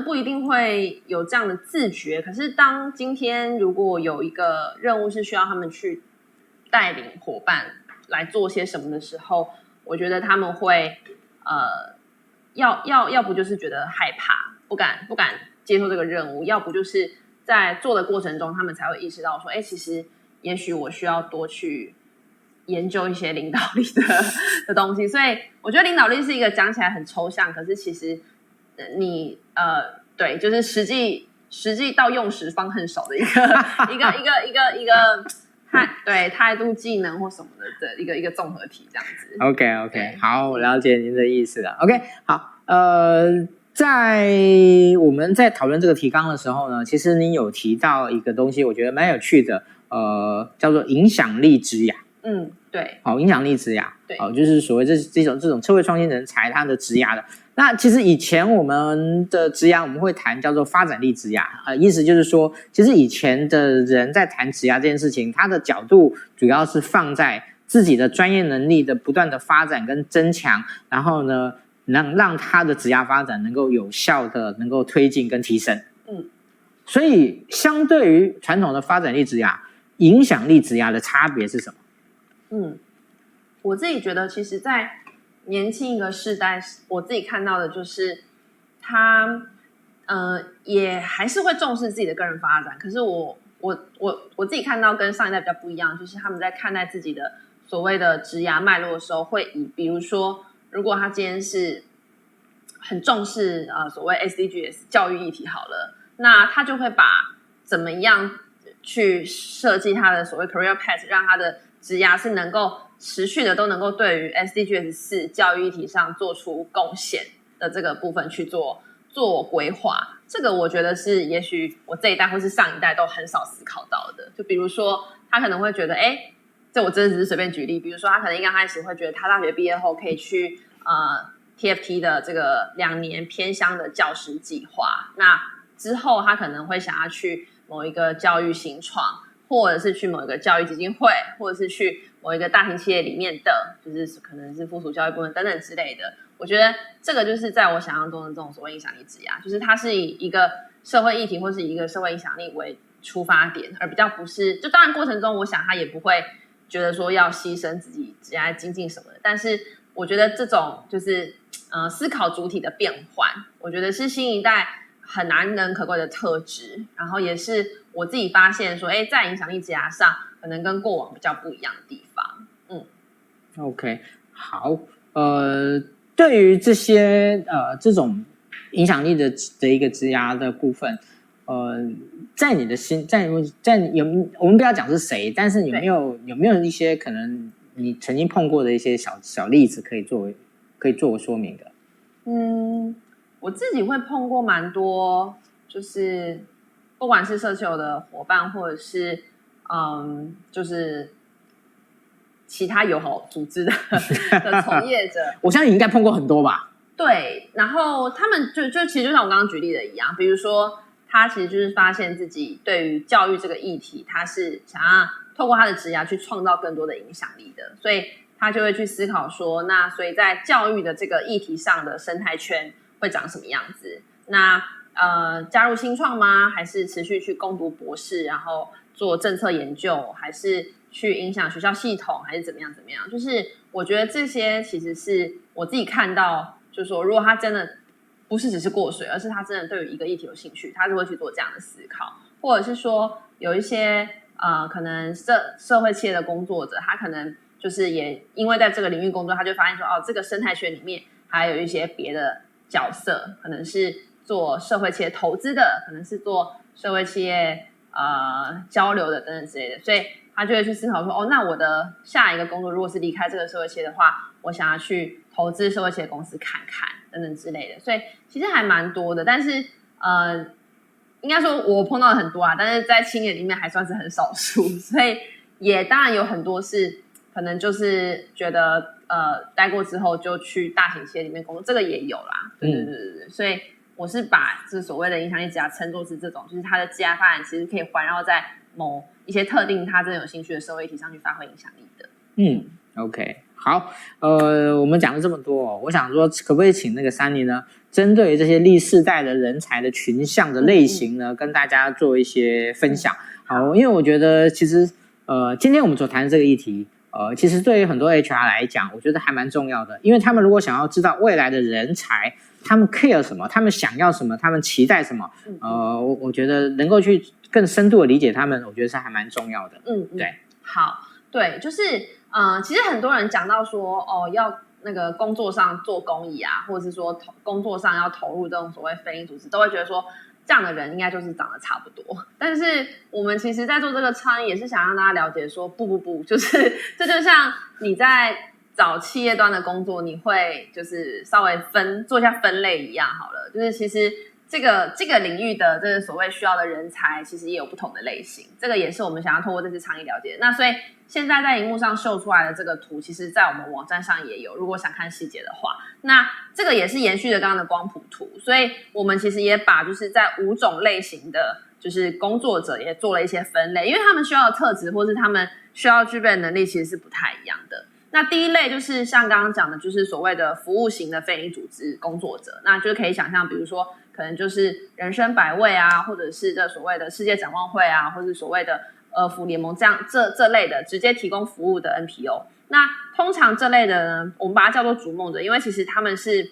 不一定会有这样的自觉。可是，当今天如果有一个任务是需要他们去带领伙伴来做些什么的时候，我觉得他们会呃，要要要不就是觉得害怕，不敢不敢接受这个任务，要不就是在做的过程中，他们才会意识到说，哎，其实也许我需要多去研究一些领导力的 的东西。所以我觉得领导力是一个讲起来很抽象，可是其实你呃，对，就是实际实际到用时方恨少的一个一个一个一个一个态对态度、技能或什么的的一个一个综合体这样子。OK OK，好，我了解您的意思了。OK，好。呃，在我们在讨论这个提纲的时候呢，其实你有提到一个东西，我觉得蛮有趣的，呃，叫做影响力之雅。嗯，对。好，影响力之雅。对。好，就是所谓这这种这种社会创新人才他的职涯的。那其实以前我们的职涯我们会谈叫做发展力职涯，呃，意思就是说，其实以前的人在谈职涯这件事情，他的角度主要是放在自己的专业能力的不断的发展跟增强，然后呢。能让他的职涯发展能够有效的能够推进跟提升，嗯，所以相对于传统的发展力职涯，影响力职涯的差别是什么？嗯，我自己觉得，其实，在年轻一个世代，我自己看到的就是他，呃，也还是会重视自己的个人发展。可是我，我，我，我自己看到跟上一代比较不一样，就是他们在看待自己的所谓的职涯脉络的时候，会以比如说。如果他今天是很重视呃所谓 SDGs 教育议题好了，那他就会把怎么样去设计他的所谓 career path，让他的职涯是能够持续的都能够对于 SDGs 四教育议题上做出贡献的这个部分去做做规划。这个我觉得是也许我这一代或是上一代都很少思考到的。就比如说他可能会觉得，哎，这我真的只是随便举例，比如说他可能一刚开始会觉得他大学毕业后可以去。呃，TFT 的这个两年偏乡的教师计划，那之后他可能会想要去某一个教育新创，或者是去某一个教育基金会，或者是去某一个大型企业里面的，就是可能是附属教育部门等等之类的。我觉得这个就是在我想象中的这种所谓影响力质押，就是它是以一个社会议题或是以一个社会影响力为出发点，而比较不是。就当然过程中，我想他也不会觉得说要牺牲自己职涯精进什么的，但是。我觉得这种就是呃思考主体的变换，我觉得是新一代很难能可贵的特质。然后也是我自己发现说，哎，在影响力职涯上，可能跟过往比较不一样的地方。嗯，OK，好，呃，对于这些呃这种影响力的的一个职涯的部分，呃，在你的心，在在有我们不要讲是谁，但是有没有有没有一些可能？你曾经碰过的一些小小例子，可以作为可以作为说明的。嗯，我自己会碰过蛮多，就是不管是社球的伙伴，或者是嗯，就是其他友好组织的 的从业者，我相信你应该碰过很多吧？对，然后他们就就其实就像我刚刚举例的一样，比如说他其实就是发现自己对于教育这个议题，他是想要。透过他的职涯去创造更多的影响力的，所以他就会去思考说，那所以在教育的这个议题上的生态圈会长什么样子？那呃，加入新创吗？还是持续去攻读博士，然后做政策研究，还是去影响学校系统，还是怎么样怎么样？就是我觉得这些其实是我自己看到，就是说，如果他真的不是只是过水，而是他真的对于一个议题有兴趣，他就会去做这样的思考，或者是说有一些。呃，可能社社会企业的工作者，他可能就是也因为在这个领域工作，他就发现说，哦，这个生态圈里面还有一些别的角色，可能是做社会企业投资的，可能是做社会企业呃交流的等等之类的，所以他就会去思考说，哦，那我的下一个工作如果是离开这个社会企业的话，我想要去投资社会企业公司看看等等之类的，所以其实还蛮多的，但是呃。应该说，我碰到了很多啊，但是在青年里面还算是很少数，所以也当然有很多是可能就是觉得呃待过之后就去大型企业里面工作，这个也有啦。对对对对对，所以我是把这所谓的影响力职涯称作是这种，就是它的职涯发展其实可以环绕在某一些特定他真的有兴趣的社会议题上去发挥影响力的。嗯，OK，好，呃，我们讲了这么多，我想说可不可以请那个 Sunny 呢？针对于这些历世代的人才的群像的类型呢，嗯、跟大家做一些分享。好，因为我觉得其实呃，今天我们所谈的这个议题，呃，其实对于很多 HR 来讲，我觉得还蛮重要的，因为他们如果想要知道未来的人才他们 care 什么，他们想要什么，他们期待什么。嗯、呃，我我觉得能够去更深度的理解他们，我觉得是还蛮重要的。嗯，对，好，对，就是呃，其实很多人讲到说，哦，要那个工作上做公益啊，或者是说投工作上要投入这种所谓非营组织，都会觉得说。这样的人应该就是长得差不多，但是我们其实，在做这个倡议，也是想让大家了解说，不不不，就是这就像你在找企业端的工作，你会就是稍微分做一下分类一样好了，就是其实。这个这个领域的这个所谓需要的人才，其实也有不同的类型。这个也是我们想要通过这次倡议了解。那所以现在在荧幕上秀出来的这个图，其实在我们网站上也有。如果想看细节的话，那这个也是延续着刚刚的光谱图。所以我们其实也把就是在五种类型的，就是工作者也做了一些分类，因为他们需要的特质或是他们需要具备的能力，其实是不太一样的。那第一类就是像刚刚讲的，就是所谓的服务型的非营组织工作者，那就可以想象，比如说。可能就是人生百味啊，或者是这所谓的世界展望会啊，或者是所谓的呃福联盟这样这这类的直接提供服务的 NPO。那通常这类的呢，我们把它叫做逐梦者，因为其实他们是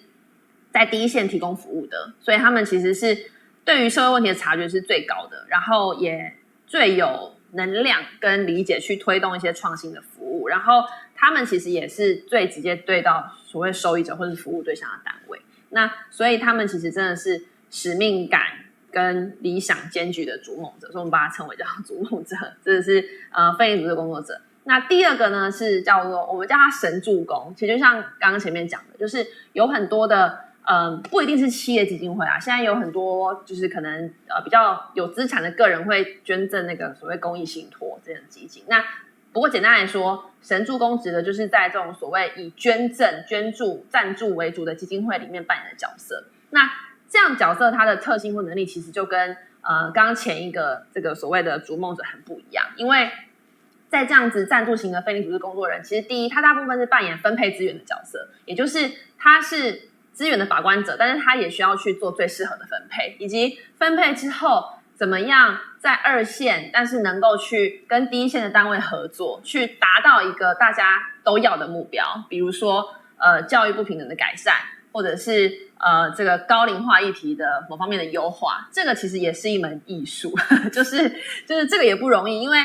在第一线提供服务的，所以他们其实是对于社会问题的察觉是最高的，然后也最有能量跟理解去推动一些创新的服务，然后他们其实也是最直接对到所谓受益者或者是服务对象的单位。那所以他们其实真的是。使命感跟理想兼具的逐梦者，所以我们把它称为叫逐梦者，这是呃非营组织工作者。那第二个呢是叫做我们叫他神助攻，其实就像刚刚前面讲的，就是有很多的呃不一定是企业基金会啊，现在有很多就是可能呃比较有资产的个人会捐赠那个所谓公益信托这样的基金。那不过简单来说，神助攻指的就是在这种所谓以捐赠、捐助、赞助为主的基金会里面扮演的角色。那这样角色它的特性或能力，其实就跟呃刚刚前一个这个所谓的逐梦者很不一样。因为在这样子赞助型的非营利组织工作人，其实第一，他大部分是扮演分配资源的角色，也就是他是资源的把关者，但是他也需要去做最适合的分配，以及分配之后怎么样在二线，但是能够去跟第一线的单位合作，去达到一个大家都要的目标，比如说呃教育不平等的改善。或者是呃，这个高龄化议题的某方面的优化，这个其实也是一门艺术，就是就是这个也不容易，因为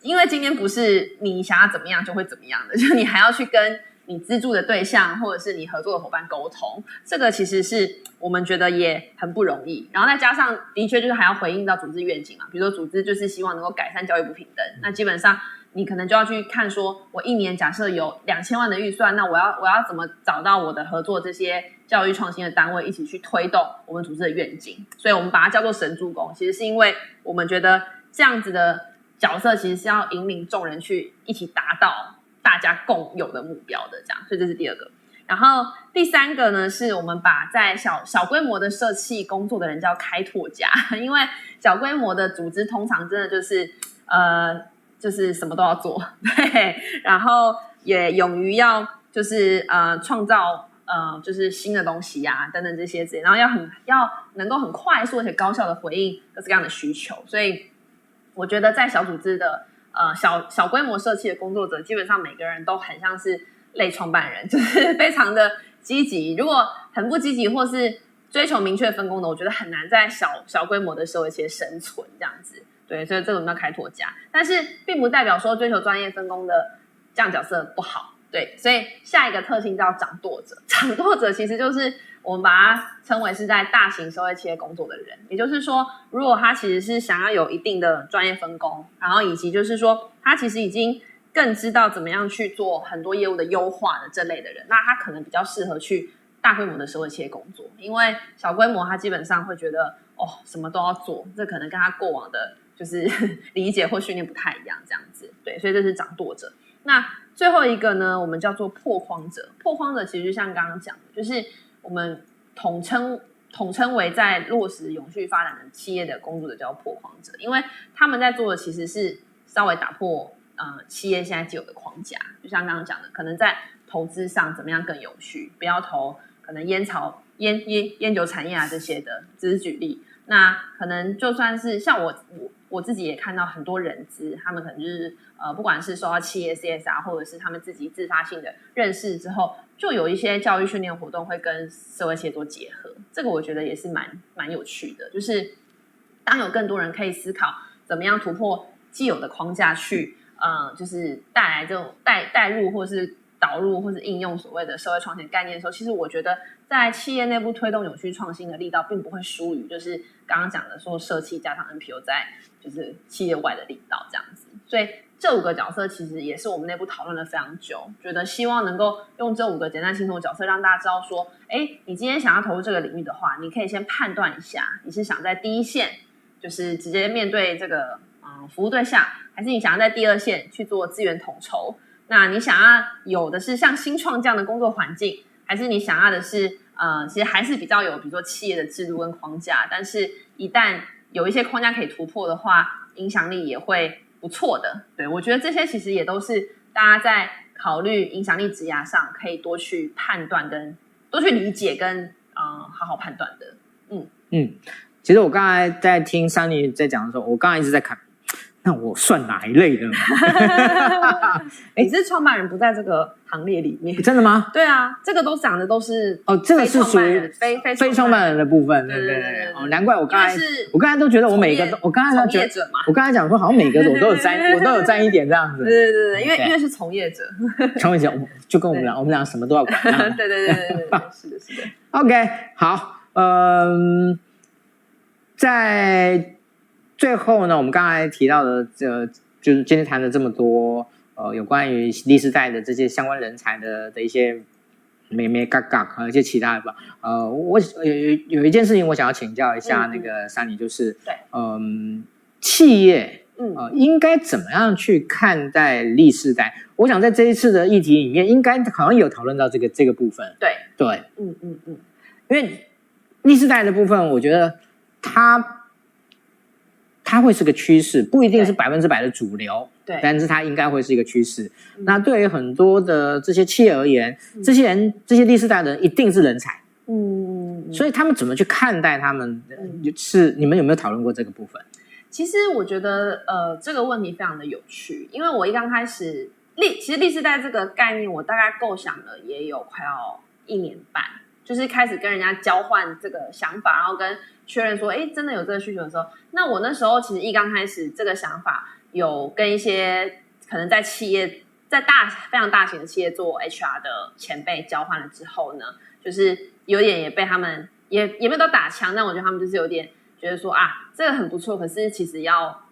因为今天不是你想要怎么样就会怎么样的，就你还要去跟你资助的对象或者是你合作的伙伴沟通，这个其实是我们觉得也很不容易。然后再加上的确就是还要回应到组织愿景嘛，比如说组织就是希望能够改善教育不平等，那基本上。你可能就要去看说，我一年假设有两千万的预算，那我要我要怎么找到我的合作这些教育创新的单位，一起去推动我们组织的愿景？所以我们把它叫做神助攻，其实是因为我们觉得这样子的角色，其实是要引领众人去一起达到大家共有的目标的，这样。所以这是第二个。然后第三个呢，是我们把在小小规模的社企工作的人叫开拓家，因为小规模的组织通常真的就是呃。就是什么都要做，对，然后也勇于要就是呃创造呃就是新的东西呀、等等这些之类，然后要很要能够很快速且高效的回应各式各样的需求，所以我觉得在小组织的呃小小规模社企的工作者，基本上每个人都很像是类创办人，就是非常的积极。如果很不积极或是追求明确分工的，我觉得很难在小小规模的社会企业生存这样子。对，所以这种叫开拓家，但是并不代表说追求专业分工的这样角色不好。对，所以下一个特性叫掌舵者。掌舵者其实就是我们把它称为是在大型社会企业工作的人，也就是说，如果他其实是想要有一定的专业分工，然后以及就是说他其实已经更知道怎么样去做很多业务的优化的这类的人，那他可能比较适合去大规模的社会企业工作，因为小规模他基本上会觉得哦，什么都要做，这可能跟他过往的。就是 理解或训练不太一样，这样子，对，所以这是掌舵者。那最后一个呢，我们叫做破框者。破框者其实就像刚刚讲的，就是我们统称统称为在落实永续发展的企业的工作者叫破框者，因为他们在做的其实是稍微打破呃企业现在既有的框架。就像刚刚讲的，可能在投资上怎么样更永续，不要投可能烟草烟烟烟酒产业啊这些的，只是举例。那可能就算是像我我。我自己也看到很多人资，他们可能就是呃，不管是受到企业 CSR，或者是他们自己自发性的认识之后，就有一些教育训练活动会跟社会企业做结合，这个我觉得也是蛮蛮有趣的。就是当有更多人可以思考怎么样突破既有的框架去，呃，就是带来这种带带入或是导入或是应用所谓的社会创新概念的时候，其实我觉得在企业内部推动永续创新的力道，并不会输于就是刚刚讲的说社企加上 NPO 在就是企业外的领导这样子，所以。这五个角色其实也是我们内部讨论了非常久，觉得希望能够用这五个简单轻松的角色，让大家知道说，哎，你今天想要投入这个领域的话，你可以先判断一下，你是想在第一线，就是直接面对这个嗯服务对象，还是你想要在第二线去做资源统筹？那你想要有的是像新创这样的工作环境，还是你想要的是呃，其实还是比较有，比如说企业的制度跟框架，但是一旦有一些框架可以突破的话，影响力也会。不错的，对，我觉得这些其实也都是大家在考虑影响力指压上可以多去判断跟多去理解跟啊、好好判断的。嗯嗯，其实我刚才在听三女在讲的时候，我刚才一直在看。那我算哪一类的？你是创办人不在这个行列里面，真的吗？对啊，这个都讲的都是哦，这个是属于非非非创办人的部分，对对对。哦，难怪我刚才我刚才都觉得我每一个都，我刚才都觉得我刚才讲说好像每个我都有沾，我都有沾一点这样子。对对对对，因为因为是从业者，从业者就跟我们俩，我们俩什么都要管。对对对对对，是的，是的。OK，好，嗯，在。最后呢，我们刚才提到的，这就是今天谈了这么多，呃，有关于历史代的这些相关人才的的一些眉眉角角和一些其他的吧。呃，我有有有一件事情，我想要请教一下那个 Sunny，就是对，嗯，企业，呃，应该怎么样去看待历世代？我想在这一次的议题里面，应该好像有讨论到这个这个部分。对对，嗯嗯嗯，因为历世代的部分，我觉得它。它会是个趋势，不一定是百分之百的主流，对，但是它应该会是一个趋势。那对于很多的这些企业而言，这些人，这些第四代的人一定是人才，嗯，所以他们怎么去看待他们？是你们有没有讨论过这个部分？其实我觉得，呃，这个问题非常的有趣，因为我一刚开始立，其实第四代这个概念，我大概构想了也有快要一年半，就是开始跟人家交换这个想法，然后跟。确认说，哎，真的有这个需求的时候，那我那时候其实一刚开始这个想法，有跟一些可能在企业，在大非常大型的企业做 HR 的前辈交换了之后呢，就是有点也被他们也也没有都打枪，但我觉得他们就是有点觉得说啊，这个很不错，可是其实要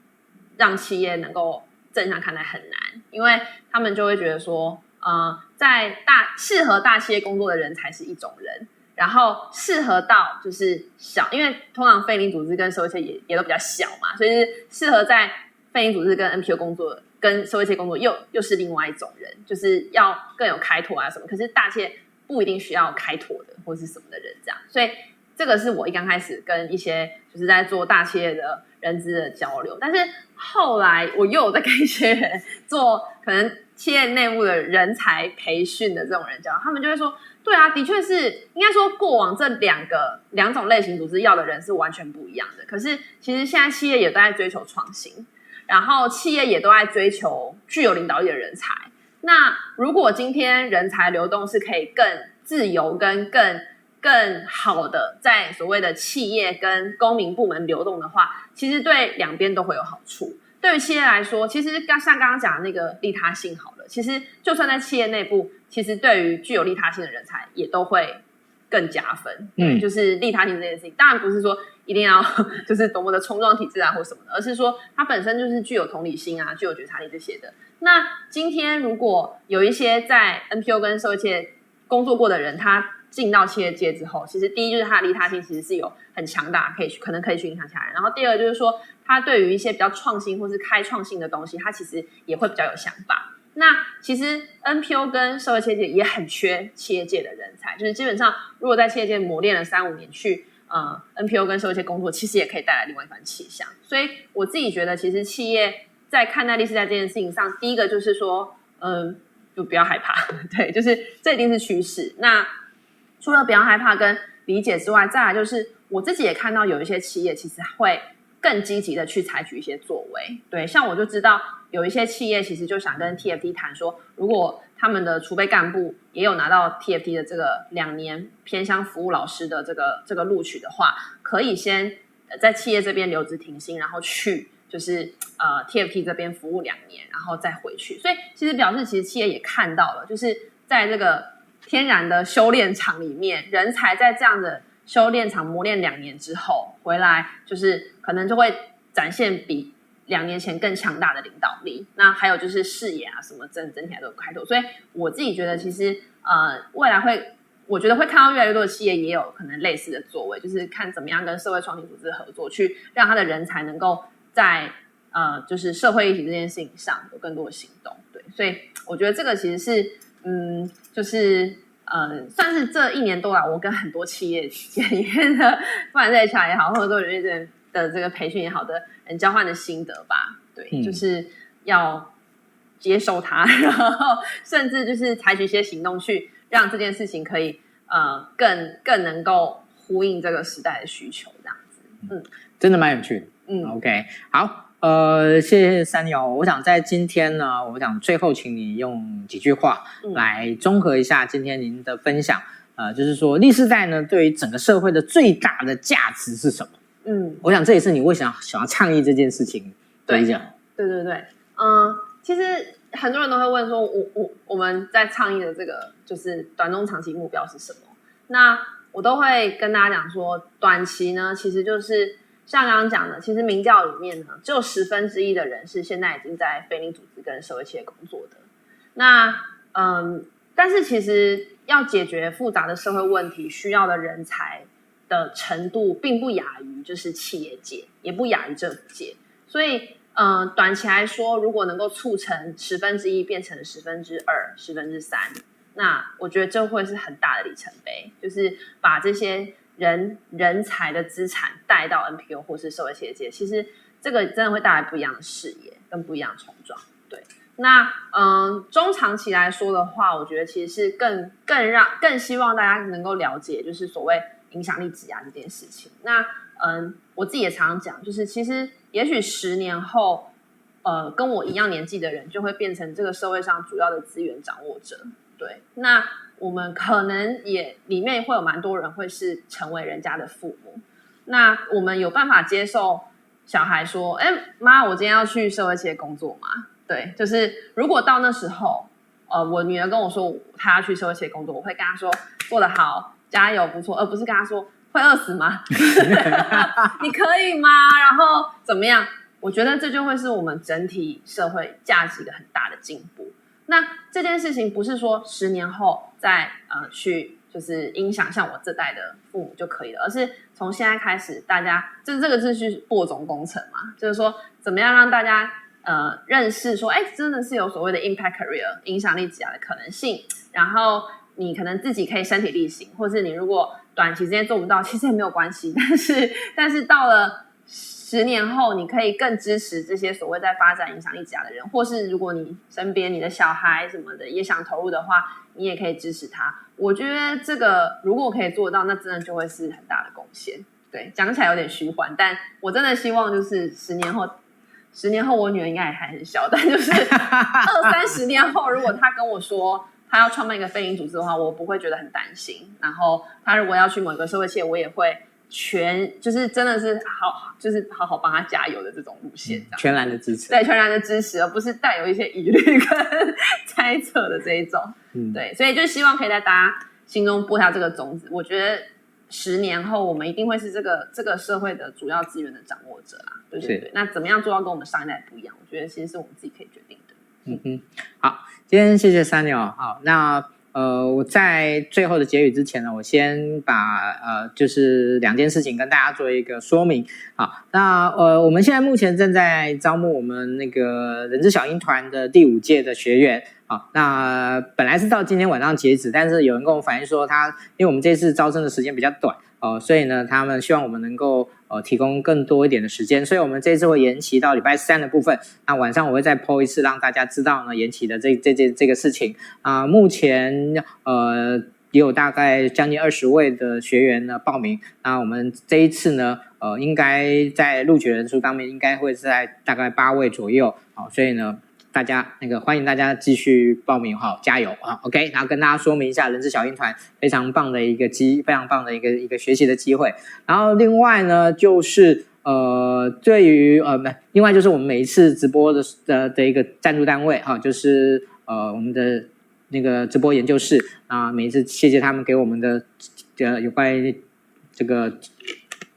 让企业能够正向看待很难，因为他们就会觉得说，呃，在大适合大企业工作的人才是一种人。然后适合到就是小，因为通常非营组织跟社会企业也也都比较小嘛，所以是适合在非营组织跟 NPO 工作，跟社会企业工作又又是另外一种人，就是要更有开拓啊什么。可是大企业不一定需要开拓的或是什么的人这样，所以这个是我一刚开始跟一些就是在做大企业的人资的交流，但是后来我又在跟一些人做可能企业内部的人才培训的这种人交流，他们就会说。对啊，的确是应该说，过往这两个两种类型组织要的人是完全不一样的。可是其实现在企业也都在追求创新，然后企业也都在追求具有领导力的人才。那如果今天人才流动是可以更自由跟更更好的在所谓的企业跟公民部门流动的话，其实对两边都会有好处。对于企业来说，其实刚像刚刚讲的那个利他性好了，其实就算在企业内部。其实对于具有利他性的人才，也都会更加分。嗯，就是利他性这件事情，当然不是说一定要 就是多么的冲撞体制啊或什么的，而是说它本身就是具有同理心啊，具有觉察力这些的。那今天如果有一些在 NPO 跟社会企业工作过的人，他进到企业界之后，其实第一就是他的利他性其实是有很强大，可以去可能可以去影响其他人。然后第二就是说，他对于一些比较创新或是开创性的东西，他其实也会比较有想法。那其实 NPO 跟社会企业界也很缺企业界的人才，就是基本上如果在企业界磨练了三五年去呃 NPO 跟社会界工作，其实也可以带来另外一番气象。所以我自己觉得，其实企业在看待 Z 世代这件事情上，第一个就是说，嗯、就不要害怕，对，就是这一定是趋势。那除了不要害怕跟理解之外，再来就是我自己也看到有一些企业其实会更积极的去采取一些作为。对，像我就知道有一些企业其实就想跟 TFT 谈说，如果他们的储备干部也有拿到 TFT 的这个两年偏向服务老师的这个这个录取的话，可以先在企业这边留职停薪，然后去就是呃 TFT 这边服务两年，然后再回去。所以其实表示其实企业也看到了，就是在这个天然的修炼场里面，人才在这样的修炼场磨练两年之后回来，就是可能就会展现比。两年前更强大的领导力，那还有就是视野啊，什么整整体来都开拓，所以我自己觉得，其实呃，未来会，我觉得会看到越来越多的企业也有可能类似的作为，就是看怎么样跟社会创新组织合作，去让他的人才能够在呃，就是社会议题这件事情上有更多的行动。对，所以我觉得这个其实是嗯，就是呃，算是这一年多来，我跟很多企业里面的，不管在 HR 也好，或者说人人的这个培训也好的。人交换的心得吧，对，嗯、就是要接受它，然后甚至就是采取一些行动，去让这件事情可以呃更更能够呼应这个时代的需求，这样子，嗯，真的蛮有趣的，嗯，OK，好，呃，谢谢 Sunny 哦，我想在今天呢，我想最后请你用几句话来综合一下今天您的分享，嗯、呃，就是说，历世代呢，对于整个社会的最大的价值是什么？嗯，我想这也是你为什么想要倡议这件事情对讲。对对对，嗯，其实很多人都会问说，我我我们在倡议的这个就是短中长期目标是什么？那我都会跟大家讲说，短期呢，其实就是像刚刚讲的，其实民调里面呢，只有十分之一的人是现在已经在非营利组织跟社会企业工作的。那嗯，但是其实要解决复杂的社会问题，需要的人才。的程度并不亚于就是企业界，也不亚于政府界，所以，嗯、短期来说，如果能够促成十分之一变成十分之二、十分之三，那我觉得这会是很大的里程碑，就是把这些人人才的资产带到 NPO 或是社会企业界，其实这个真的会带来不一样的视野跟不一样的冲撞。对，那嗯、中长期来说的话，我觉得其实是更更让更希望大家能够了解，就是所谓。影响力挤压这件事情，那嗯，我自己也常常讲，就是其实也许十年后，呃，跟我一样年纪的人就会变成这个社会上主要的资源掌握者。对，那我们可能也里面会有蛮多人会是成为人家的父母。那我们有办法接受小孩说：“哎，妈，我今天要去社会企业工作吗？”对，就是如果到那时候，呃，我女儿跟我说她要去社会企业工作，我会跟她说：“做得好。”加油，不错，而不是跟她说会饿死吗？你可以吗？然后怎么样？我觉得这就会是我们整体社会价值一个很大的进步。那这件事情不是说十年后再呃去就是影响像我这代的父母就可以了，而是从现在开始，大家就是这个是去播种工程嘛，就是说怎么样让大家呃认识说，哎，真的是有所谓的 impact career 影响力挤压的可能性，然后。你可能自己可以身体力行，或是你如果短期之间做不到，其实也没有关系。但是，但是到了十年后，你可以更支持这些所谓在发展影响力挤压的人，或是如果你身边你的小孩什么的也想投入的话，你也可以支持他。我觉得这个如果可以做到，那真的就会是很大的贡献。对，讲起来有点虚幻，但我真的希望就是十年后，十年后我女儿应该也还很小，但就是 二三十年后，如果她跟我说。她要创办一个非营组织的话，我不会觉得很担心。然后她如果要去某一个社会企业，我也会全就是真的是好，就是好好帮他加油的这种路线，这样，全然的支持，对，全然的支持，而不是带有一些疑虑跟 猜测的这一种。嗯，对，所以就希望可以在大家心中播下这个种子。我觉得十年后我们一定会是这个这个社会的主要资源的掌握者啦。对对对，那怎么样做到跟我们上一代不一样？我觉得其实是我们自己可以决定的。嗯嗯，好。今天谢谢 Sunny 哦，好，那呃，我在最后的结语之前呢，我先把呃，就是两件事情跟大家做一个说明。好，那呃，我们现在目前正在招募我们那个人之小鹰团的第五届的学员。啊，那本来是到今天晚上截止，但是有人跟我反映说他，因为我们这次招生的时间比较短。哦，所以呢，他们希望我们能够呃提供更多一点的时间，所以我们这次会延期到礼拜三的部分。那晚上我会再 po 一次，让大家知道呢延期的这这这这个事情啊、目前呃也有大概将近二十位的学员呢报名。那我们这一次呢，呃，应该在录取人数当面应该会是在大概八位左右。好，所以呢。大家那个欢迎大家继续报名哈，加油啊！OK，然后跟大家说明一下，人资小英团非常棒的一个机，非常棒的一个一个学习的机会。然后另外呢，就是呃，对于呃，另外就是我们每一次直播的的的一个赞助单位哈，就是呃我们的那个直播研究室啊，每一次谢谢他们给我们的呃有关于这个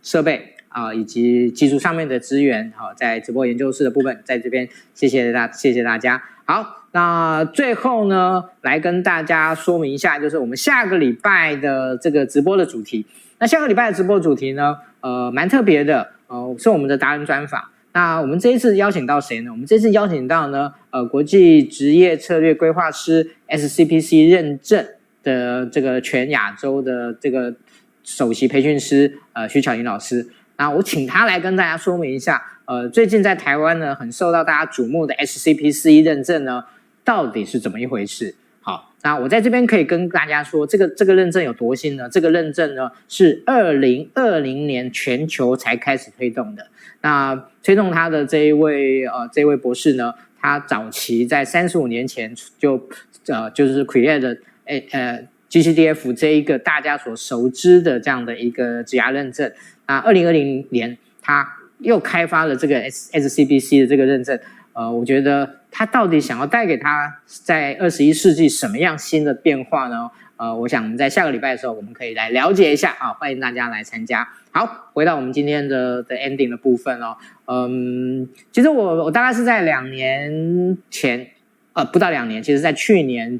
设备。啊，以及技术上面的资源，好，在直播研究室的部分，在这边谢谢大，谢谢大家。好，那最后呢，来跟大家说明一下，就是我们下个礼拜的这个直播的主题。那下个礼拜的直播主题呢，呃，蛮特别的，呃，是我们的达人专访。那我们这一次邀请到谁呢？我们这次邀请到呢，呃，国际职业策略规划师 SCPC 认证的这个全亚洲的这个首席培训师，呃，徐巧莹老师。那我请他来跟大家说明一下，呃，最近在台湾呢，很受到大家瞩目的 SCP 四一认证呢，到底是怎么一回事？好，那我在这边可以跟大家说，这个这个认证有多新呢？这个认证呢是二零二零年全球才开始推动的。那推动他的这一位呃这位博士呢，他早期在三十五年前就呃就是 create 的诶呃 GCDF 这一个大家所熟知的这样的一个质押认证。啊，二零二零年他又开发了这个 S SCBC 的这个认证，呃，我觉得他到底想要带给他在二十一世纪什么样新的变化呢？呃，我想我们在下个礼拜的时候，我们可以来了解一下啊，欢迎大家来参加。好，回到我们今天的的 ending 的部分哦，嗯，其实我我大概是在两年前，呃，不到两年，其实在去年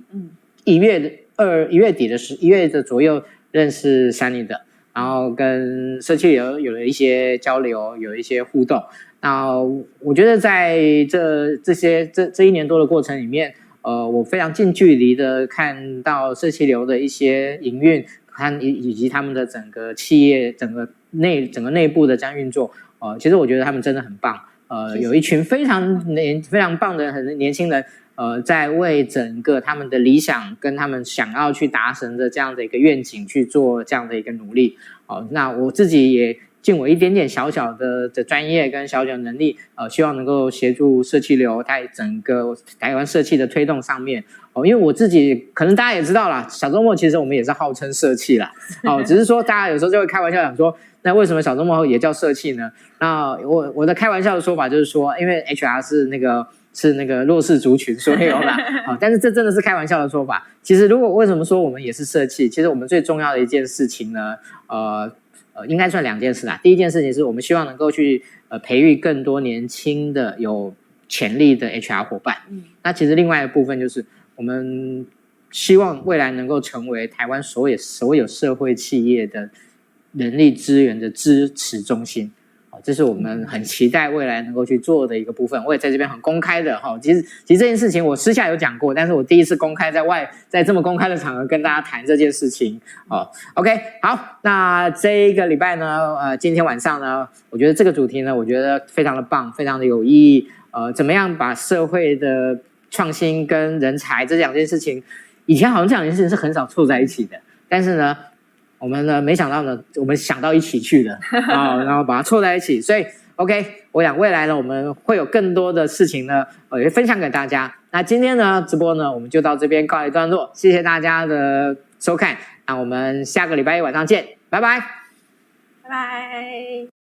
一月二一月底的时一月的左右认识 Sunny 的。然后跟社区流有了一些交流，有一些互动。那我觉得在这这些这这一年多的过程里面，呃，我非常近距离的看到社区流的一些营运，看以以及他们的整个企业整个内整个内部的这样运作。呃，其实我觉得他们真的很棒。呃，有一群非常年非常棒的很年轻人。呃，在为整个他们的理想跟他们想要去达成的这样的一个愿景去做这样的一个努力，好，那我自己也尽我一点点小小的的专业跟小小的能力，呃，希望能够协助社气流在整个台湾社气的推动上面，哦，因为我自己可能大家也知道啦，小周末其实我们也是号称社气啦，哦，只是说大家有时候就会开玩笑讲说，那为什么小周末也叫社气呢？那我我的开玩笑的说法就是说，因为 HR 是那个。是那个弱势族群，所以有啦。好，但是这真的是开玩笑的说法。其实，如果为什么说我们也是社企？其实我们最重要的一件事情呢，呃呃，应该算两件事啦。第一件事情是我们希望能够去呃培育更多年轻的有潜力的 HR 伙伴。嗯，那其实另外一部分就是我们希望未来能够成为台湾所有所有社会企业的人力资源的支持中心。这是我们很期待未来能够去做的一个部分，我也在这边很公开的哈。其实，其实这件事情我私下有讲过，但是我第一次公开在外，在这么公开的场合跟大家谈这件事情。哦，OK，好，那这一个礼拜呢，呃，今天晚上呢，我觉得这个主题呢，我觉得非常的棒，非常的有意义。呃，怎么样把社会的创新跟人才这两件事情，以前好像这两件事情是很少凑在一起的，但是呢。我们呢，没想到呢，我们想到一起去了 啊，然后把它凑在一起。所以，OK，我想未来呢，我们会有更多的事情呢，呃，也分享给大家。那今天呢，直播呢，我们就到这边告一段落。谢谢大家的收看，那我们下个礼拜一晚上见，拜拜，拜拜。